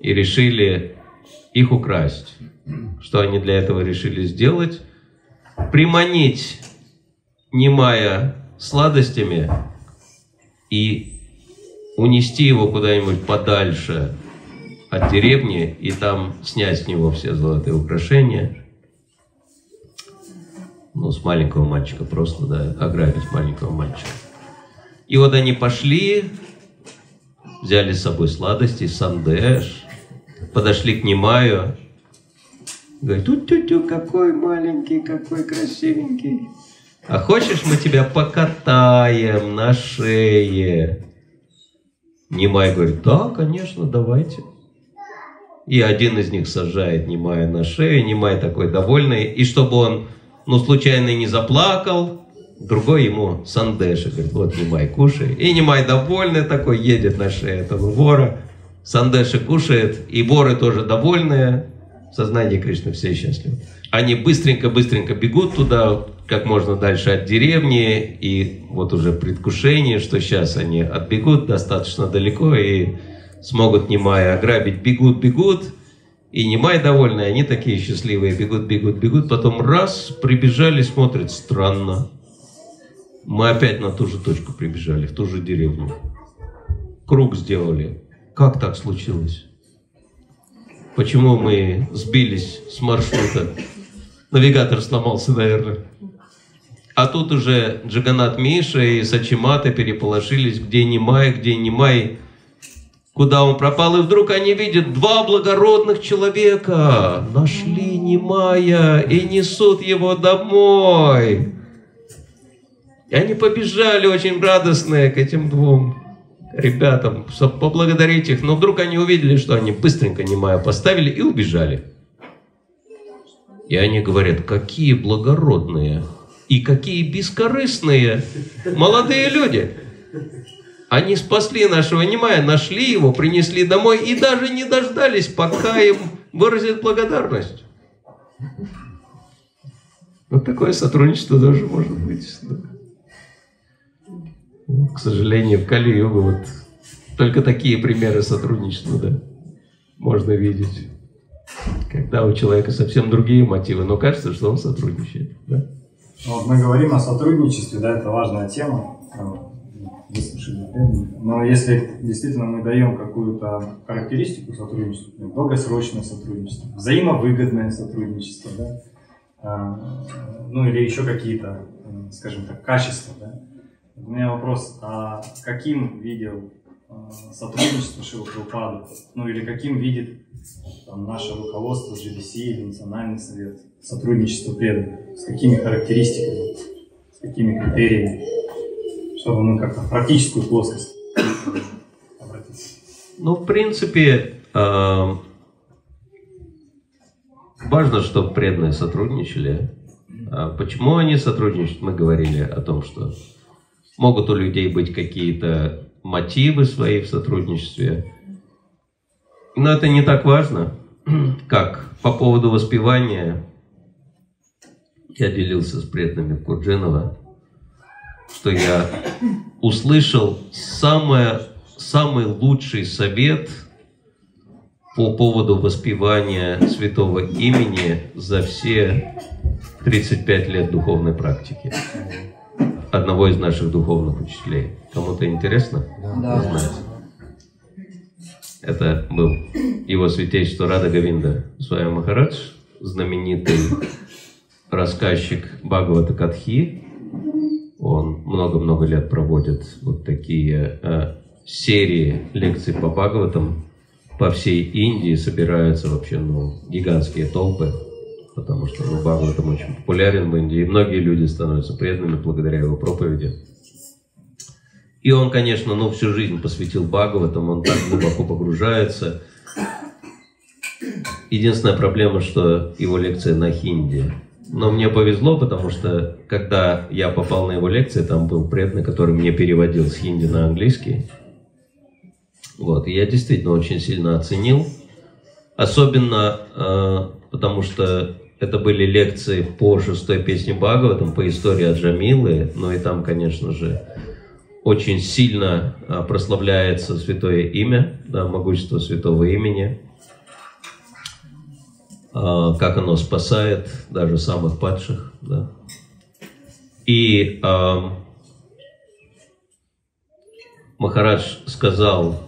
и решили их украсть. Что они для этого решили сделать? Приманить Нимая сладостями и унести его куда-нибудь подальше от деревни и там снять с него все золотые украшения – ну, с маленького мальчика просто, да, ограбить маленького мальчика. И вот они пошли, взяли с собой сладости, сандеш, подошли к Немаю, говорит, тю-тю-тю, какой маленький, какой красивенький. А хочешь, мы тебя покатаем на шее? Немай говорит, да, конечно, давайте. И один из них сажает Немая на шею, Немай такой довольный. И чтобы он, ну, случайно не заплакал, другой ему сандеши. Говорит, вот Немай, кушай. И Немай довольный такой едет на шею этого вора. Сандеши кушает, и воры тоже довольные. В сознании Кришны все счастливы. Они быстренько-быстренько бегут туда, как можно дальше от деревни, и вот уже предвкушение, что сейчас они отбегут достаточно далеко и смогут Немая ограбить. Бегут, бегут, и Немай довольный, они такие счастливые, бегут, бегут, бегут, потом раз, прибежали, смотрят, странно. Мы опять на ту же точку прибежали, в ту же деревню. Круг сделали. Как так случилось? Почему мы сбились с маршрута? Навигатор сломался, наверное. А тут уже Джаганат Миша и Сачимата переполошились, где Немай, где Немай, куда он пропал. И вдруг они видят два благородных человека. Нашли Немая и несут его домой. И они побежали очень радостные к этим двум ребятам, чтобы поблагодарить их. Но вдруг они увидели, что они быстренько Немая поставили и убежали. И они говорят, какие благородные и какие бескорыстные молодые люди. Они спасли нашего Немая, нашли его, принесли домой и даже не дождались, пока им выразят благодарность. Вот такое сотрудничество тоже может быть. Да. К сожалению, в Кали-Югу вот только такие примеры сотрудничества да, можно видеть. Когда у человека совсем другие мотивы, но кажется, что он сотрудничает. Да? Вот мы говорим о сотрудничестве, да, это важная тема. Но если действительно мы даем какую-то характеристику сотрудничества, долгосрочное сотрудничество, взаимовыгодное сотрудничество, да, а, ну или еще какие-то, скажем так, качества, да, у меня вопрос, а каким видел а, сотрудничество Прабхупада? Ну или каким видит там, наше руководство или Национальный совет сотрудничество преданных? С какими характеристиками, с какими критериями? Чтобы мы как-то практическую плоскость обратиться. Ну, в принципе, э, важно, чтобы преданные сотрудничали. А почему они сотрудничают? Мы говорили о том, что Могут у людей быть какие-то мотивы свои в сотрудничестве. Но это не так важно, как по поводу воспевания. Я делился с преданными в Курджинова, что я услышал самое, самый лучший совет по поводу воспевания святого имени за все 35 лет духовной практики одного из наших духовных учителей. Кому-то интересно? Да. Знает. Это был его святейшество Рада Гавинда Свая Махарадж, знаменитый рассказчик Бхагавата Катхи. Он много-много лет проводит вот такие э, серии лекций по Бхагаватам. По всей Индии собираются вообще ну, гигантские толпы потому что ну, Бхагаватам очень популярен в Индии, и многие люди становятся преданными благодаря его проповеди. И он, конечно, ну, всю жизнь посвятил Бхагаватам, он так глубоко погружается. Единственная проблема, что его лекция на хинди. Но мне повезло, потому что когда я попал на его лекции, там был преданный, который мне переводил с хинди на английский. Вот, и я действительно очень сильно оценил. Особенно э, потому что это были лекции по шестой песне Бхагаватам, по истории Аджамилы, но и там, конечно же, очень сильно а, прославляется святое имя, да, могущество святого имени, а, как оно спасает даже самых падших. Да. И а, Махарадж сказал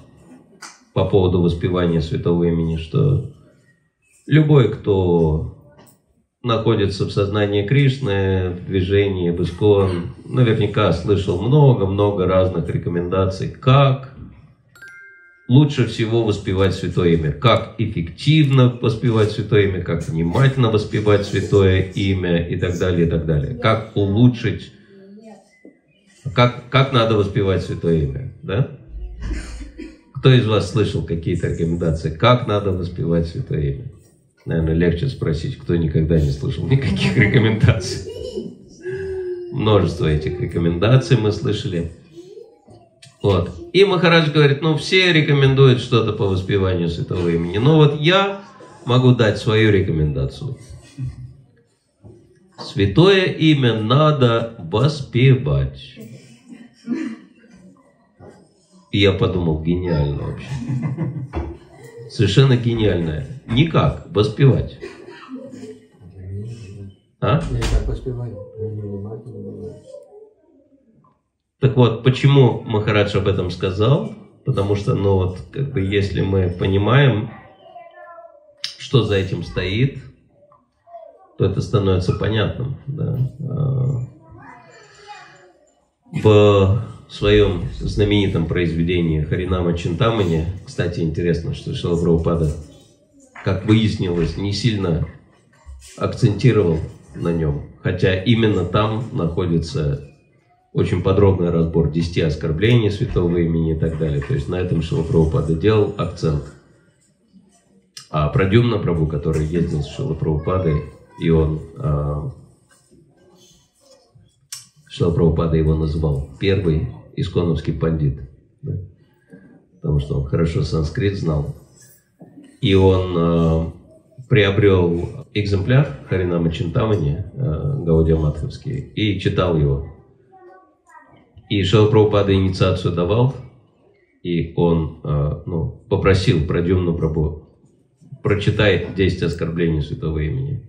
по поводу воспевания святого имени, что любой, кто находится в сознании Кришны, в движении, в наверняка слышал много-много разных рекомендаций, как лучше всего воспевать Святое Имя. Как эффективно воспевать Святое Имя, как внимательно воспевать Святое Имя и так далее, и так далее. Как улучшить, как, как надо воспевать Святое Имя, да? Кто из вас слышал какие-то рекомендации, как надо воспевать Святое Имя? Наверное, легче спросить, кто никогда не слышал никаких рекомендаций. Множество этих рекомендаций мы слышали. Вот. И Махарадж говорит, ну все рекомендуют что-то по воспеванию святого имени. Но вот я могу дать свою рекомендацию. Святое имя надо воспевать. И я подумал, гениально вообще. Совершенно гениальное. Никак, воспевать. А? Так вот, почему Махарадж об этом сказал? Потому что, ну вот, как бы, если мы понимаем, что за этим стоит, то это становится понятным. Да? А, В своем знаменитом произведении Харинама Чинтамани, кстати, интересно, что Шила Прабхупада, как выяснилось, не сильно акцентировал на нем, хотя именно там находится очень подробный разбор 10 оскорблений святого имени и так далее. То есть на этом Шила Прабхупада делал акцент. А Прадюмна Прабу, который ездил с Шила Прабхупадой, и он, а, Шила Прабхупада его называл первый исконовский пандит. да. Потому что он хорошо санскрит знал. И он а, приобрел экземпляр Харинама Чинтамани, э, Гаудия Матховский, и читал его. И Шила Прабхупада инициацию давал, и он э, ну, попросил Прадюмну Прабу, прочитай 10 оскорблений святого имени.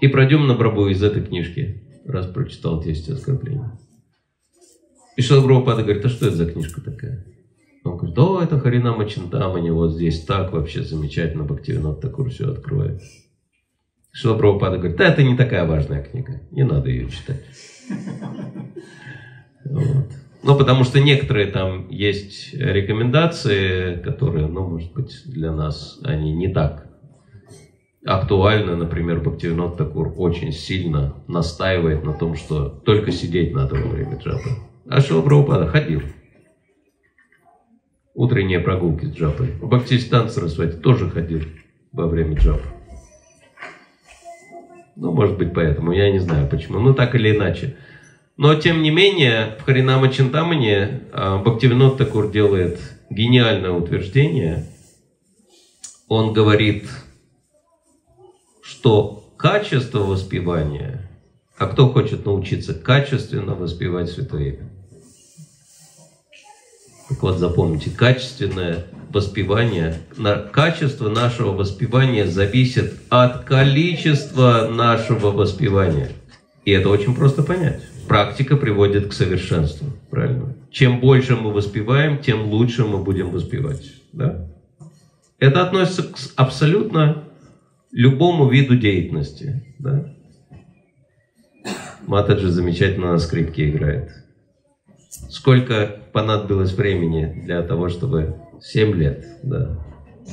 И Прадюмна Прабу из этой книжки раз прочитал 10 оскорблений. И Прабхупада говорит, а что это за книжка такая? Он говорит, о, это Харинама Чинтамани, вот здесь так вообще замечательно Бхактивинод Такур все откроет. Шила Прабхупада говорит, да, это не такая важная книга, не надо ее читать. Вот. Ну, потому что некоторые там есть рекомендации, которые, ну, может быть, для нас они не так актуальны. Например, Бхактивинод Такур очень сильно настаивает на том, что только сидеть надо во время джапы. А Шила Прабхупада ходил. Утренние прогулки с джапой. Бхактистан Сарасвати тоже ходил во время джапы. Ну, может быть, поэтому. Я не знаю почему. Ну, так или иначе. Но, тем не менее, в Харинама Чинтамане а, Бхактивинод Такур делает гениальное утверждение. Он говорит, что качество воспевания, а кто хочет научиться качественно воспевать Святое Имя? Вот, запомните, качественное воспевание, качество нашего воспевания зависит от количества нашего воспевания. И это очень просто понять. Практика приводит к совершенству, правильно? Чем больше мы воспеваем, тем лучше мы будем воспевать. Да? Это относится к абсолютно любому виду деятельности. Да? Матаджи замечательно на скрипке играет. Сколько понадобилось времени для того, чтобы 7 лет, да,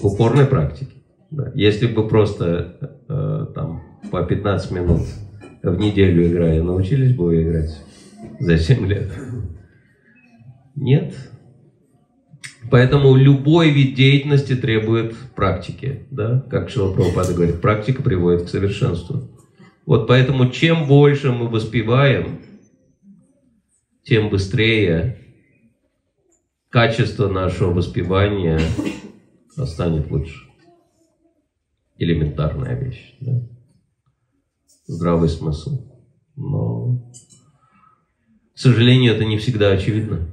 упорной практики. Да. Если бы просто э, там по 15 минут в неделю играя, научились бы играть за 7 лет? Нет. Поэтому любой вид деятельности требует практики. Да? Как Шила Прабхупада говорит, практика приводит к совершенству. Вот поэтому чем больше мы воспеваем, тем быстрее качество нашего воспевания станет лучше. Элементарная вещь. Да? Здравый смысл. Но, к сожалению, это не всегда очевидно.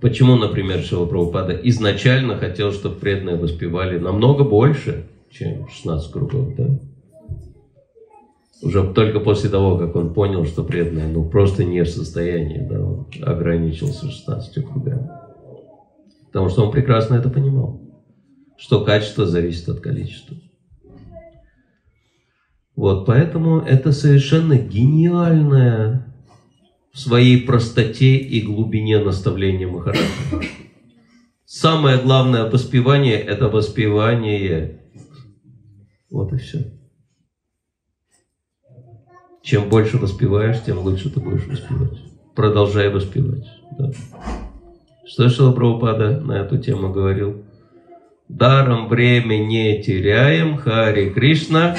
Почему, например, Шива Прабхупада изначально хотел, чтобы преданные воспевали намного больше, чем 16 кругов, да? Уже только после того, как он понял, что преданные ну, просто не в состоянии, да, он ограничился 16 кругами. Потому что он прекрасно это понимал, что качество зависит от количества. Вот, поэтому это совершенно гениальное в своей простоте и глубине наставления Махараджа. Самое главное воспевание – это воспевание. Вот и все. Чем больше воспеваешь, тем лучше ты будешь воспевать. Продолжай воспевать. Да. Что Шила Прабхупада на эту тему говорил? Даром время не теряем, Хари Кришна.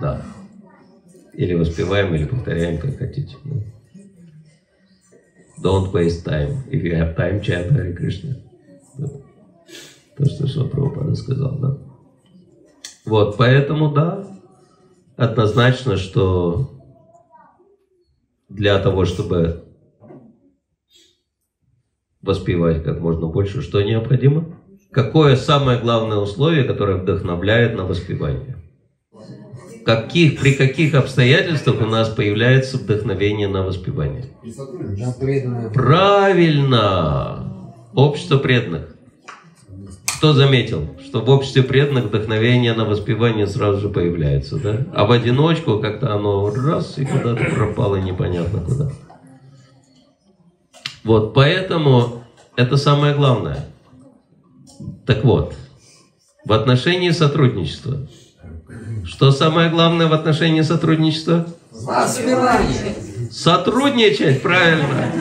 Да. Или воспеваем, или повторяем, как хотите. Да. Don't waste time. If you have time, chant Хари Кришна. Да. То, что Шила Прабхупада сказал, да. Вот, поэтому, да, однозначно, что для того, чтобы воспевать как можно больше, что необходимо? Какое самое главное условие, которое вдохновляет на воспевание? Каких, при каких обстоятельствах у нас появляется вдохновение на воспевание? Правильно! Общество преданных. Кто заметил, что в обществе преданных вдохновение на воспевание сразу же появляется, да? А в одиночку как-то оно раз и куда-то пропало непонятно куда. Вот, поэтому это самое главное. Так вот, в отношении сотрудничества. Что самое главное в отношении сотрудничества? Воспевание. Сотрудничать, правильно.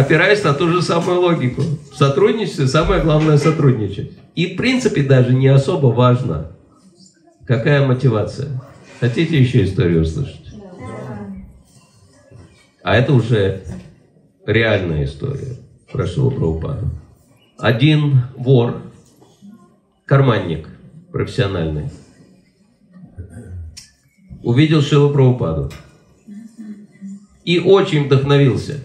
Опираясь на ту же самую логику. В сотрудничестве самое главное сотрудничать. И в принципе даже не особо важно, какая мотивация. Хотите еще историю услышать? А это уже реальная история. Прошу Прабхупаду. Один вор, карманник профессиональный, увидел Шилу Прабхупаду и очень вдохновился.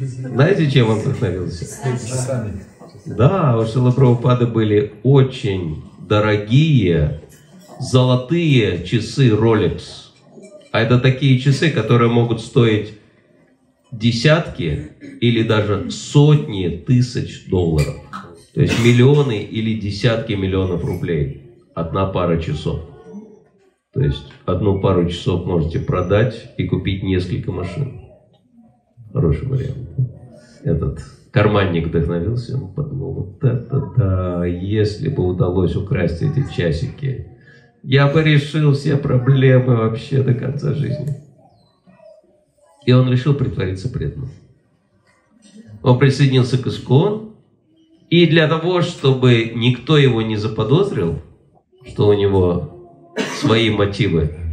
Знаете, чем он вдохновился? Да, у Шила Прабхупады были очень дорогие золотые часы Rolex. А это такие часы, которые могут стоить десятки или даже сотни тысяч долларов. То есть миллионы или десятки миллионов рублей. Одна пара часов. То есть одну пару часов можете продать и купить несколько машин. Хороший вариант. Этот карманник вдохновился, он подумал, вот это да, если бы удалось украсть эти часики, я бы решил все проблемы вообще до конца жизни. И он решил притвориться преданным. Он присоединился к Искон, и для того, чтобы никто его не заподозрил, что у него свои мотивы,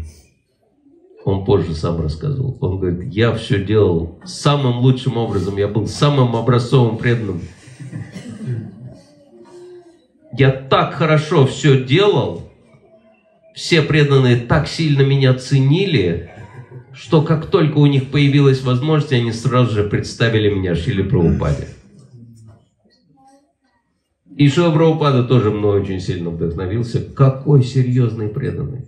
он позже сам рассказывал. Он говорит, я все делал самым лучшим образом, я был самым образцовым преданным. Я так хорошо все делал, все преданные так сильно меня ценили, что как только у них появилась возможность, они сразу же представили меня Шили Прабхупаде. И Шила Прабхупада тоже мной очень сильно вдохновился. Какой серьезный преданный.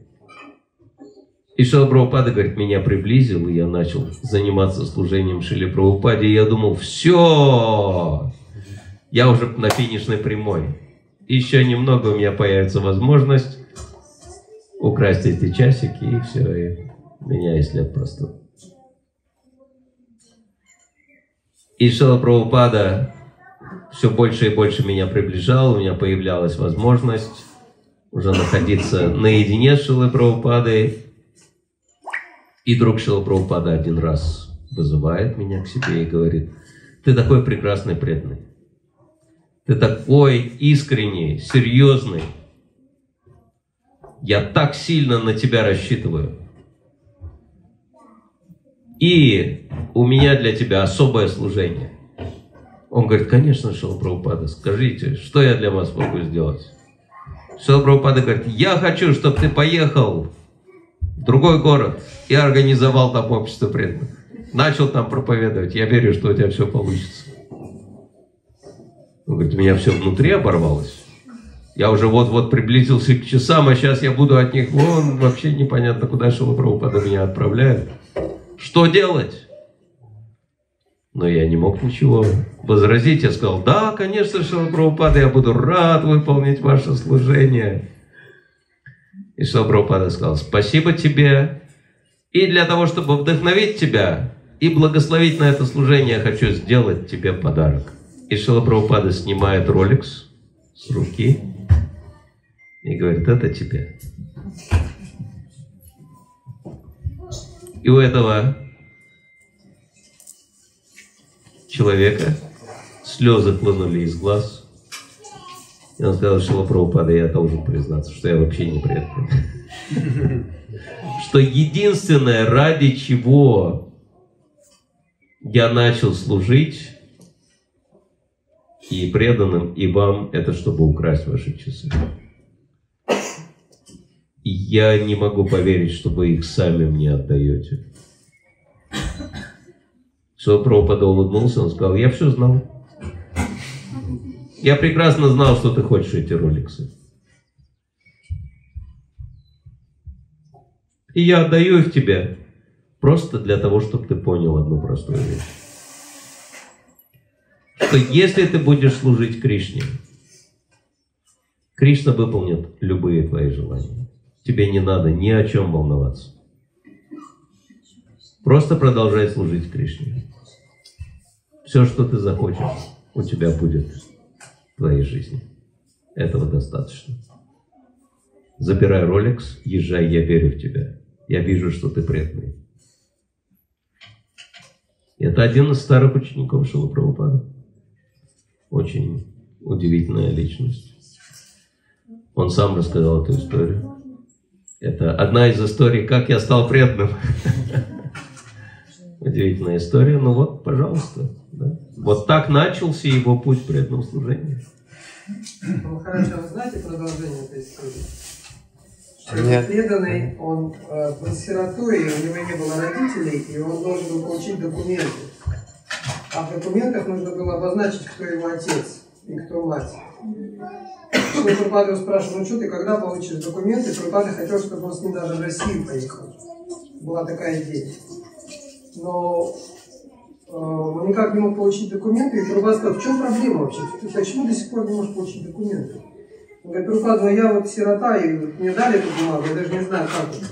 И Шила Прабхупада, говорит, меня приблизил, и я начал заниматься служением Шили Прабхупаде, и я думал, все, я уже на финишной прямой. Еще немного у меня появится возможность украсть эти часики, и все, и меня и след просто. И Шила Прабхупада все больше и больше меня приближал, у меня появлялась возможность уже находиться наедине с Шилой Прабхупадой. И друг Шила Прабхупада один раз вызывает меня к себе и говорит, ты такой прекрасный преданный, ты такой искренний, серьезный, я так сильно на тебя рассчитываю. И у меня для тебя особое служение. Он говорит, конечно, Шила Прабхупада, скажите, что я для вас могу сделать? Шила Прабхупада говорит, я хочу, чтобы ты поехал другой город и организовал там общество преданных. Начал там проповедовать. Я верю, что у тебя все получится. Он говорит, меня все внутри оборвалось. Я уже вот-вот приблизился к часам, а сейчас я буду от них вон, вообще непонятно, куда Шила меня отправляет. Что делать? Но я не мог ничего возразить. Я сказал, да, конечно, Шила я буду рад выполнить ваше служение. И Шила Прабхупада сказал, спасибо тебе. И для того, чтобы вдохновить тебя и благословить на это служение, я хочу сделать тебе подарок. И Шила Прабхупада снимает роликс с руки и говорит, это тебе. И у этого человека слезы хлынули из глаз. И он сказал, что Прабхупада, я должен признаться, что я вообще не предан. *laughs* Что единственное, ради чего я начал служить и преданным, и вам, это чтобы украсть ваши часы. И я не могу поверить, что вы их сами мне отдаете. Что Прабхупада улыбнулся, он сказал, я все знал. Я прекрасно знал, что ты хочешь эти роликсы. И я отдаю их тебе просто для того, чтобы ты понял одну простую вещь. Что если ты будешь служить Кришне, Кришна выполнит любые твои желания. Тебе не надо ни о чем волноваться. Просто продолжай служить Кришне. Все, что ты захочешь, у тебя будет твоей жизни. Этого достаточно. Забирай Rolex, езжай, я верю в тебя. Я вижу, что ты преданный. Это один из старых учеников Шила Прабхупада. Очень удивительная личность. Он сам рассказал эту историю. Это одна из историй, как я стал преданным. *laughs* Удивительная история. Ну вот, пожалуйста. Вот так начался его путь преданного служения. Ну хорошо, вы знаете продолжение этой истории? Нет. преданный, он э, был сиротой, у него не было родителей, и он должен был получить документы. А в документах нужно было обозначить, кто его отец и кто мать. Прабхупада его спрашивал, ну что ты, когда получишь документы? Прабхупада хотел, чтобы он с ним даже в Россию поехал. Была такая идея. Но э, он никак не мог получить документы, и сказал, в чем проблема вообще? Ты почему до сих пор не можешь получить документы? Он говорит, Прабхупада, ну я вот сирота, и вот мне дали эту бумагу, я даже не знаю, как это.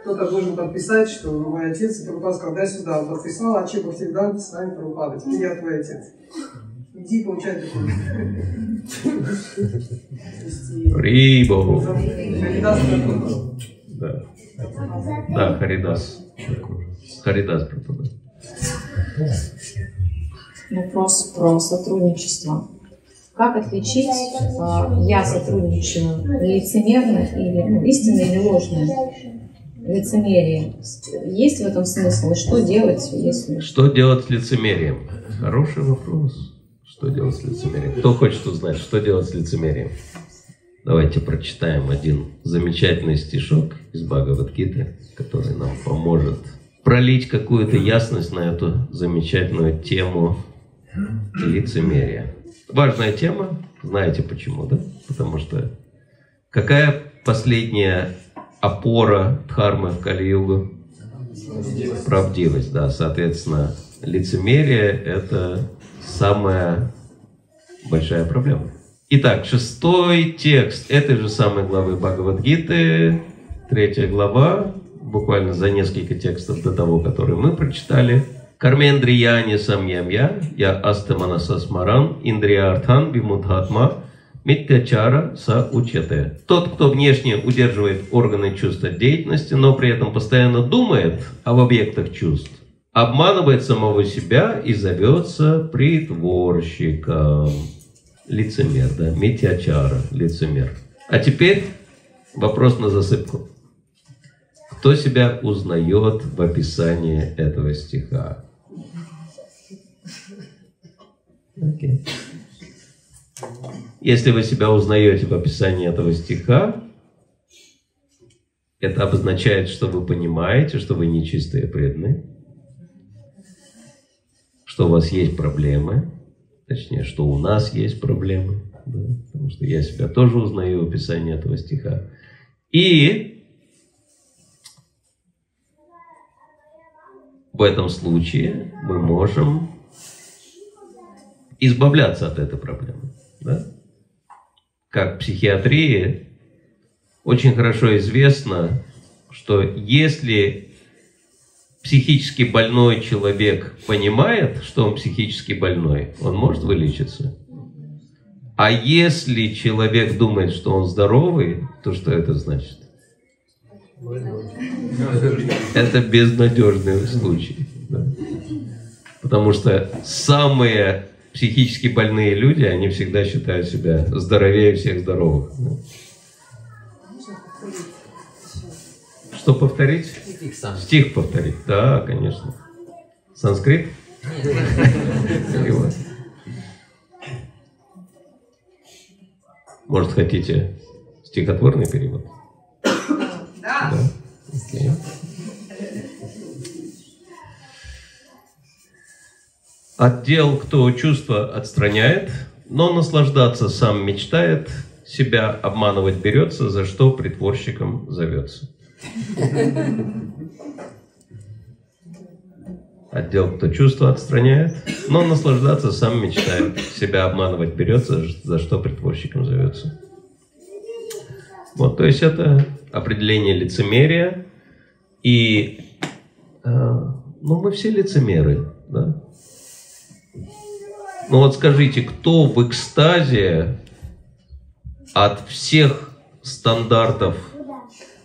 Кто-то должен подписать, что мой отец, и сказал, дай сюда. Он подписал, а Чепов всегда с нами Прабхупада, теперь я твой отец. Иди получай документы. Рибо. Да. Да, Харидас. Харидас Прабхупада. Вопрос про сотрудничество. Как отличить, а, я сотрудничаю лицемерно или ну, истинное или ложное? Лицемерие. Есть в этом смысл? И что делать, если... Что делать с лицемерием? Хороший вопрос. Что делать с лицемерием? Кто хочет узнать, что делать с лицемерием? Давайте прочитаем один замечательный стишок из Бхагавадгиты, который нам поможет пролить какую-то ясность на эту замечательную тему лицемерия. Важная тема, знаете почему, да? Потому что какая последняя опора дхармы в Кали-югу? Правдивость, да. Соответственно, лицемерие – это самая большая проблема. Итак, шестой текст этой же самой главы Бхагавадгиты, третья глава, буквально за несколько текстов до того, который мы прочитали. Кармендрияни самьямья, я астаманаса смаран, индриартхан бимудхатма, миттячара са учете. Тот, кто внешне удерживает органы чувств от деятельности, но при этом постоянно думает об объектах чувств, обманывает самого себя и зовется притворщиком. Лицемер, да, митячара, лицемер. А теперь вопрос на засыпку. Кто себя узнает в описании этого стиха? Окей. Если вы себя узнаете в описании этого стиха, это обозначает, что вы понимаете, что вы нечистые преданные, что у вас есть проблемы, точнее, что у нас есть проблемы, да, потому что я себя тоже узнаю в описании этого стиха. И в этом случае мы можем избавляться от этой проблемы. Да? Как в психиатрии очень хорошо известно, что если психически больной человек понимает, что он психически больной, он может вылечиться. А если человек думает, что он здоровый, то что это значит? Это безнадежный случай. Да. Потому что самые психически больные люди, они всегда считают себя здоровее всех здоровых. Да. Что повторить? Стих сам. Стих повторить, да, конечно. Санскрит? Перевод. Может, хотите стихотворный перевод? Да. Окей. Отдел, кто чувство отстраняет, но наслаждаться сам мечтает, себя обманывать берется, за что притворщиком зовется. Отдел, кто чувство отстраняет, но наслаждаться сам мечтает, себя обманывать берется, за что притворщиком зовется. Вот, то есть это определение лицемерия. И э, ну, мы все лицемеры, да? Ну вот скажите, кто в экстазе от всех стандартов,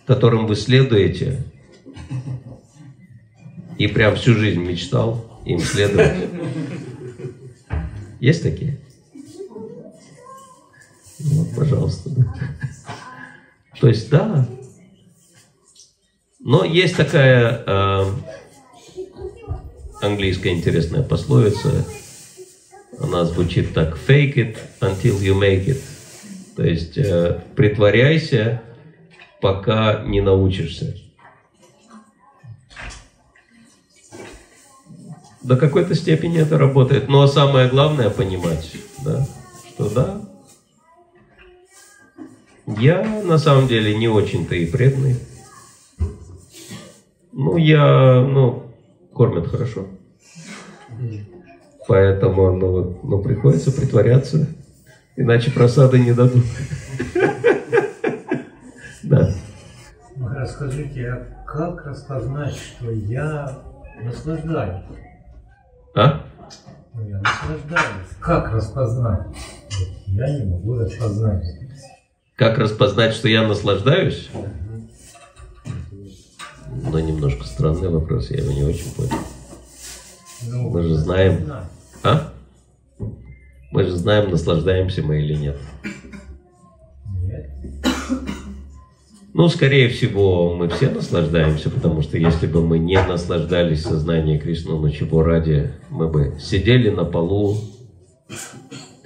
которым вы следуете, и прям всю жизнь мечтал им следовать? Есть такие? Вот, пожалуйста. То есть, да. Но есть такая э, английская интересная пословица. Она звучит так: "Fake it until you make it". То есть э, притворяйся, пока не научишься. До какой-то степени это работает. Но самое главное понимать, да, что да, я на самом деле не очень-то и преданный. Ну, я, ну, кормят хорошо. Поэтому, ну, вот, ну, приходится притворяться, иначе просады не дадут. *laughs* Да. Расскажите, а как распознать, что я наслаждаюсь? А? Ну, я наслаждаюсь. Как распознать? Я не могу распознать. Как распознать, что я наслаждаюсь? Ну, немножко странный вопрос, я его не очень понял. Ну, Мы же знаем... А? Мы же знаем, наслаждаемся мы или нет. Нет. Ну, скорее всего, мы все наслаждаемся, потому что если бы мы не наслаждались сознанием Кришны, ну чего ради, мы бы сидели на полу,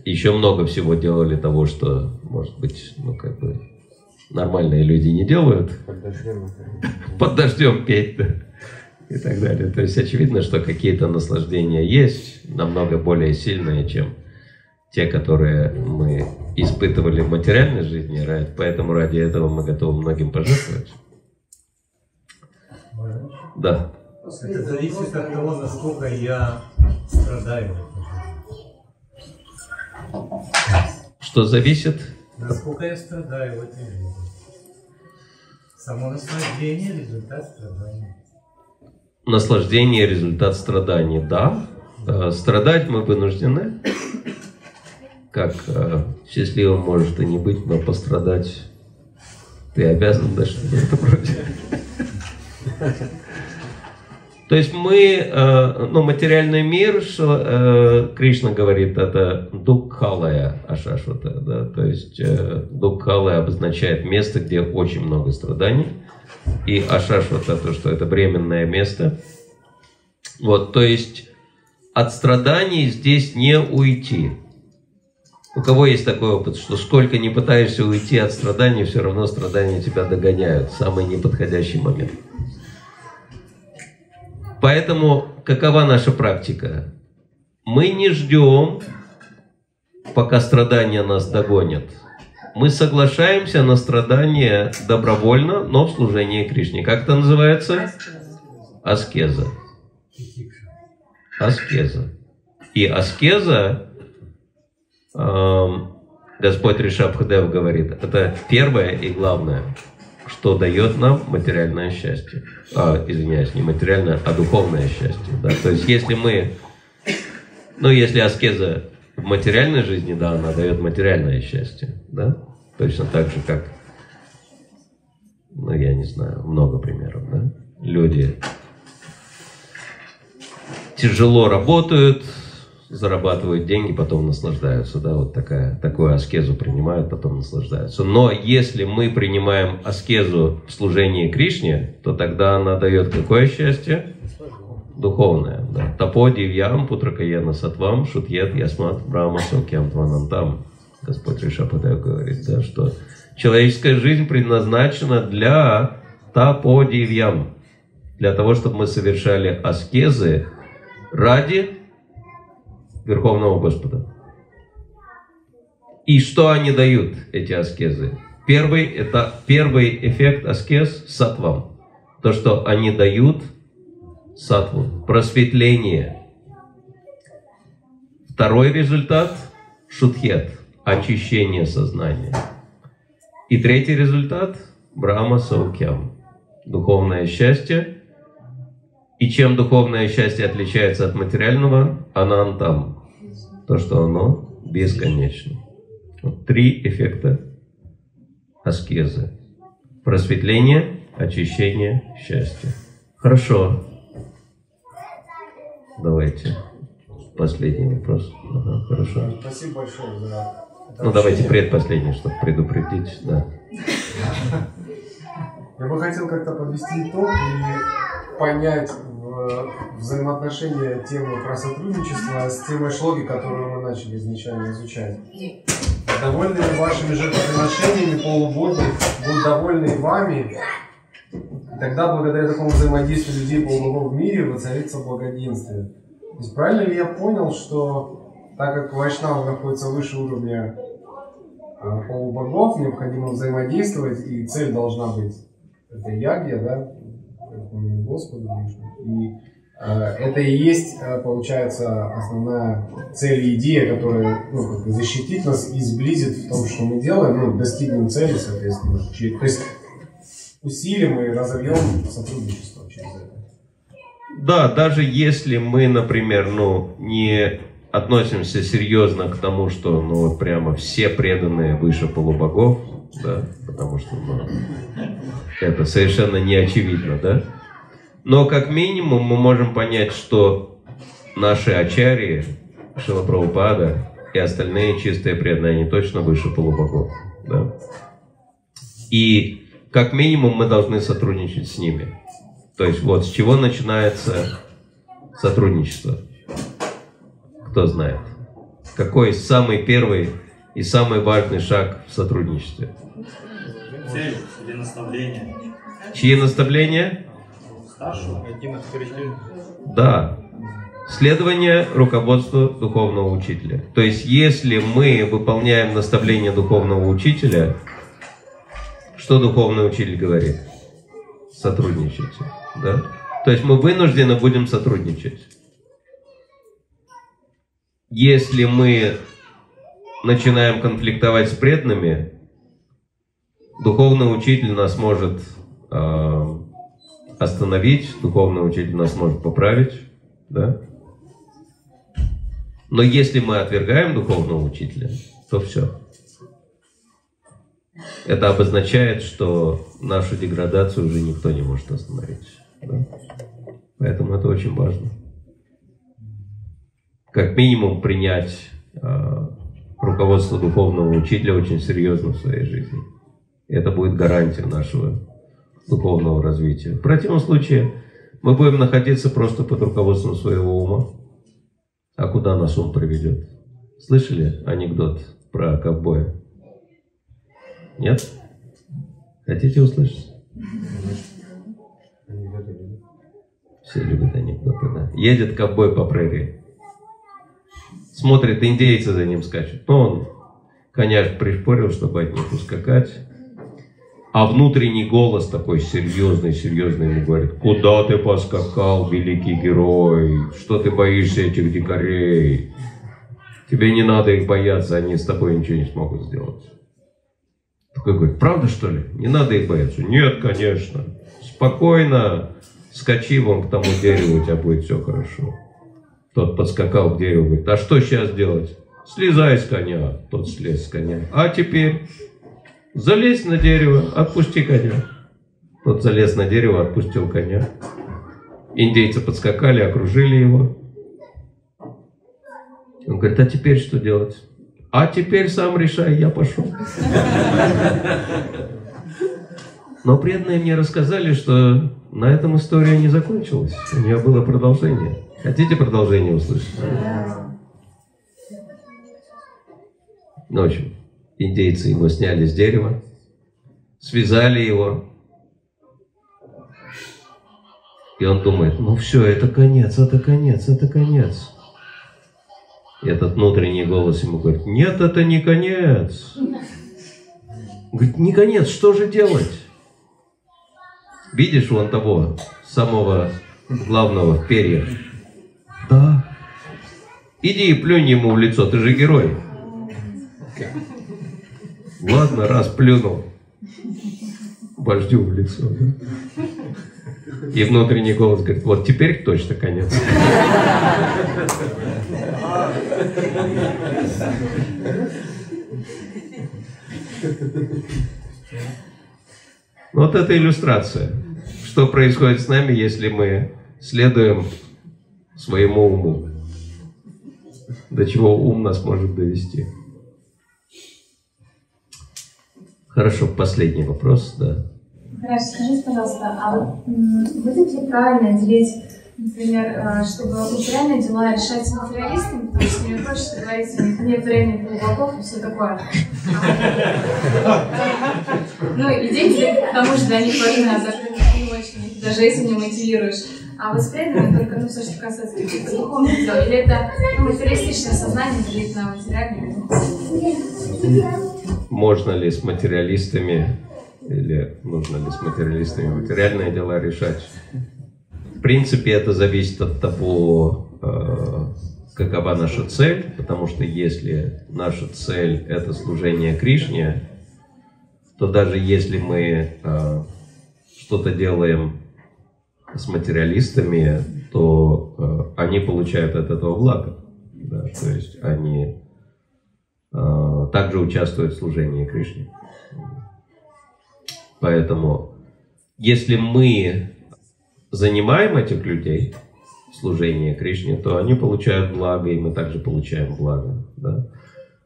еще много всего делали того, что, может быть, ну, как бы, нормальные люди не делают. Под дождем. Под дождем петь, да, и так далее. То есть очевидно, что какие-то наслаждения есть, намного более сильные, чем те, которые мы испытывали в материальной жизни, поэтому ради этого мы готовы многим пожертвовать. Да. Это зависит от того, насколько я страдаю. Что зависит? Насколько я страдаю в этой жизни. Само наслаждение – результат страдания. Наслаждение – результат страданий. Да, э, страдать мы вынуждены. Как э, счастливым может и не быть, но пострадать ты обязан, да, что-то в этом роде. То есть мы, э, ну, материальный мир, э, Кришна говорит, это дукхалая ашашвата, да, то есть э, дукхалая обозначает место, где очень много страданий, и ашашвата, то, что это временное место. Вот, то есть от страданий здесь не уйти. У кого есть такой опыт, что сколько не пытаешься уйти от страданий, все равно страдания тебя догоняют самый неподходящий момент. Поэтому какова наша практика? Мы не ждем, пока страдания нас догонят. Мы соглашаемся на страдания добровольно, но в служении Кришне. Как это называется? Аскеза. Аскеза. И аскеза эм, Господь Ришабхадев говорит, это первое и главное, что дает нам материальное счастье. А, извиняюсь, не материальное, а духовное счастье. Да? То есть если мы, ну если аскеза в материальной жизни, да, она дает материальное счастье, да, точно так же, как, ну я не знаю, много примеров, да, люди тяжело работают, зарабатывают деньги, потом наслаждаются, да, вот такая, такую аскезу принимают, потом наслаждаются. Но если мы принимаем аскезу в служении Кришне, то тогда она дает какое счастье? Духовное, да. Тапо дивьям путракаяна сатвам шутьет ясмат брахма сокьям тванантам. Господь Ришападев говорит, да, что человеческая жизнь предназначена для тапо дивьям, для того, чтобы мы совершали аскезы ради Верховного Господа. И что они дают, эти аскезы? Первый, это первый эффект аскез – сатвам. То, что они дают сатву, просветление. Второй результат – шутхет, очищение сознания. И третий результат – брама саукям, духовное счастье. И чем духовное счастье отличается от материального? Анантам. То, что оно бесконечно. Вот три эффекта аскезы. Просветление, очищение, счастье. Хорошо. Давайте. Последний вопрос. Ага, хорошо. Спасибо большое за это Ну, давайте предпоследний, чтобы предупредить. Да. *laughs* Я бы хотел как-то подвести итог и понять в- взаимоотношения темы про сотрудничество с темой шлоги, которую мы начали изначально изучать. Довольны ли вашими жертвоприношениями полубоги, будут довольны и вами, и тогда благодаря такому взаимодействию людей полубогов в мире воцарится благоденствие. То есть правильно ли я понял, что так как Вайшнава находится выше уровня а, полубогов, необходимо взаимодействовать, и цель должна быть это ягья, да, Господу. И э, это и есть, э, получается, основная цель и идея, которая ну, как бы защитит нас и сблизит в том, что мы делаем, ну, достигнем цели, соответственно. То есть усилим и разовьем сотрудничество через это. Да, даже если мы, например, ну, не относимся серьезно к тому, что, ну, вот прямо все преданные выше полубогов, да, потому что, ну, это совершенно не очевидно, да, но как минимум мы можем понять, что наши ачарьи, Шила Прабхупада и остальные чистые преданные, они точно выше полубогов, да. И как минимум мы должны сотрудничать с ними. То есть вот с чего начинается сотрудничество? Кто знает? Какой самый первый и самый важный шаг в сотрудничестве? Цель или наставление. Чьи наставления? Старшего. Да. Следование руководству духовного учителя. То есть, если мы выполняем наставление духовного учителя, что духовный учитель говорит? Сотрудничайте. Да? То есть мы вынуждены будем сотрудничать. Если мы начинаем конфликтовать с преданными, духовный учитель нас может э, остановить, духовный учитель нас может поправить, да? Но если мы отвергаем духовного учителя, то все. Это обозначает, что нашу деградацию уже никто не может остановить. да? Поэтому это очень важно. Как минимум принять э, руководство духовного учителя очень серьезно в своей жизни. Это будет гарантия нашего духовного развития. В противном случае мы будем находиться просто под руководством своего ума. А куда нас ум приведет? Слышали анекдот про ковбоя? Нет? Хотите услышать? Все любят анекдоты, да. Едет ковбой по прерии. Смотрит, индейцы за ним скачут. Ну, он коня пришпорил, чтобы от них ускакать. А внутренний голос такой серьезный, серьезный ему говорит, куда ты поскакал, великий герой? Что ты боишься этих дикарей? Тебе не надо их бояться, они с тобой ничего не смогут сделать. Такой говорит, правда что ли? Не надо их бояться. Нет, конечно. Спокойно скачи вон к тому дереву, у тебя будет все хорошо. Тот подскакал к дереву, говорит, а что сейчас делать? Слезай с коня. Тот слез с коня. А теперь залезь на дерево, отпусти коня. Тот залез на дерево, отпустил коня. Индейцы подскакали, окружили его. Он говорит, а теперь что делать? А теперь сам решай, я пошел. Но преданные мне рассказали, что на этом история не закончилась. У нее было продолжение. Хотите продолжение услышать? Ну, в общем, индейцы его сняли с дерева, связали его. И он думает, ну все, это конец, это конец, это конец. И этот внутренний голос ему говорит, нет, это не конец. Говорит, не конец, что же делать? Видишь вон того самого главного в перьях? Да. Иди и плюнь ему в лицо, ты же герой. Ладно, раз плюнул. Вождю в лицо. Да? И внутренний голос говорит, вот теперь точно конец. Вот это иллюстрация. Что происходит с нами, если мы следуем своему уму? До чего ум нас может довести? Хорошо, последний вопрос, да. Хорошо, скажите, пожалуйста, а вот будет ли правильно делить, например, э, чтобы материальные дела решать с материалистами, потому что мне проще говорить, у них нет времени долгов и все такое. Ну и деньги, к тому же, для них важны, а за не очень, даже если не мотивируешь. А вот с преданными только, ну, все, что касается духовных дел, или это ну, материалистичное сознание делить на материальные Можно ли с материалистами или нужно ли с материалистами материальные дела решать? В принципе, это зависит от того, э, какова наша цель, потому что если наша цель – это служение Кришне, то даже если мы э, что-то делаем с материалистами, то э, они получают от этого благо. Да? То есть они э, также участвуют в служении Кришне. Поэтому, если мы занимаем этих людей в Кришне, то они получают благо, и мы также получаем благо. Да?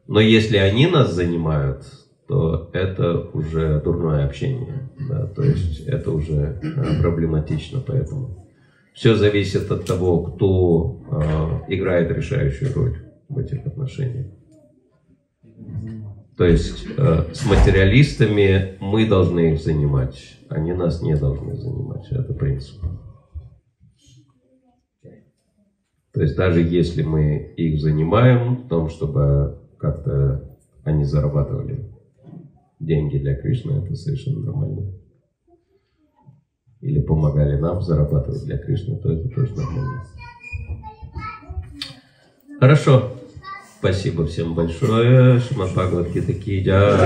Но если они нас занимают, то это уже дурное общение. Да? То есть это уже э, проблематично, поэтому все зависит от того, кто э, играет решающую роль в этих отношениях. То есть э, с материалистами мы должны их занимать, они нас не должны занимать. Это принцип. То есть даже если мы их занимаем в том, чтобы как-то они зарабатывали деньги для Кришны, это совершенно нормально. Или помогали нам зарабатывать для Кришны, то это тоже нормально. Хорошо. Спасибо всем большое. Шимат Бхагават Гита ки джай,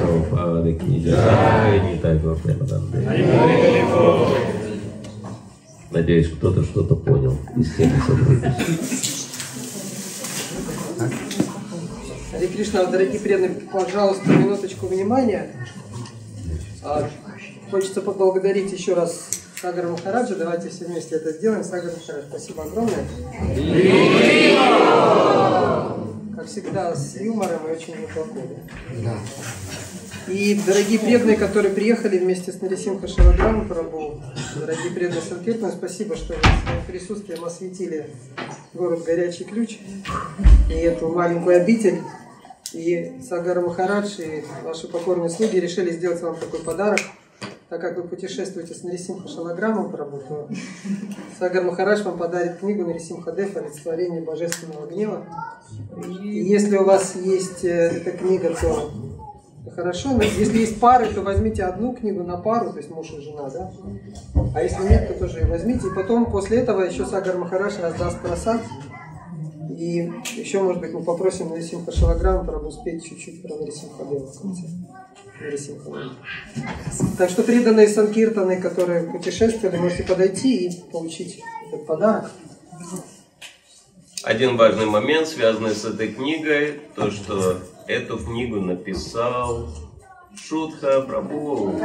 Прабхупада ки джай, Нитай. Надеюсь, кто-то что-то понял из темы сотрудничества. Харе Кришна, дорогие преданные, пожалуйста, минуточку внимания. А, хочется поблагодарить еще раз Сагара Махараджа. Давайте все вместе это сделаем. Сагар Махарадж, спасибо огромное. Как всегда, с юмором и очень неплохо. Да? И дорогие преданные, которые приехали вместе с Нарисимха Шарадраму Прабу, дорогие преданные Санкиртана, спасибо, что вы своим присутствием осветили город Горячий Ключ и эту маленькую обитель. И Сагара Махарадж и ваши покорные слуги решили сделать вам такой подарок. Так как вы путешествуете с Нарисимха Шалаграмом Прабу, то Сагар Махарадж вам подарит книгу Нарисимха Дев «Олицетворение божественного гнева». И если у вас есть э, эта книга, то хорошо. Но если есть пары, то возьмите одну книгу на пару, то есть муж и жена, да? А если нет, то тоже ее возьмите. И потом, после этого, еще Сагар Махарадж раздаст просад И еще, может быть, мы попросим Нарисимха Шалаграм правда, успеть чуть-чуть про Нарисимха Дева в конце. Нарисимха Ваня. Так что преданные Санкиртаны, которые путешествовали, можете подойти и получить этот подарок. Один важный момент, связанный с этой книгой, то, что эту книгу написал Шутха Прабу.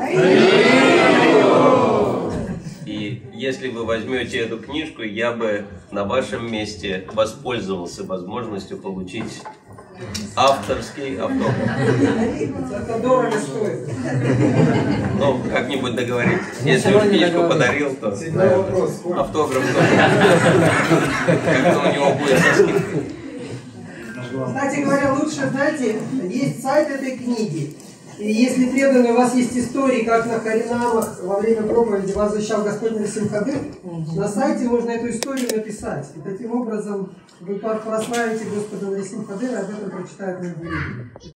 И если вы возьмете эту книжку, я бы на вашем месте воспользовался возможностью получить авторский автограф. Это дорого стоит. Ну, как-нибудь договоритесь. Если уж книжку подарил, то автограф тоже. Как-то у него будет со скидкой. Кстати говоря, лучше, знаете, есть сайт этой книги. И если преданные, у вас есть истории, как на Харинамах во время проповеди вас защищал Господь Нарисимхадыр, на сайте можно эту историю написать. И таким образом вы прославите Господа Нарисимхадыра, об этом прочитают люди.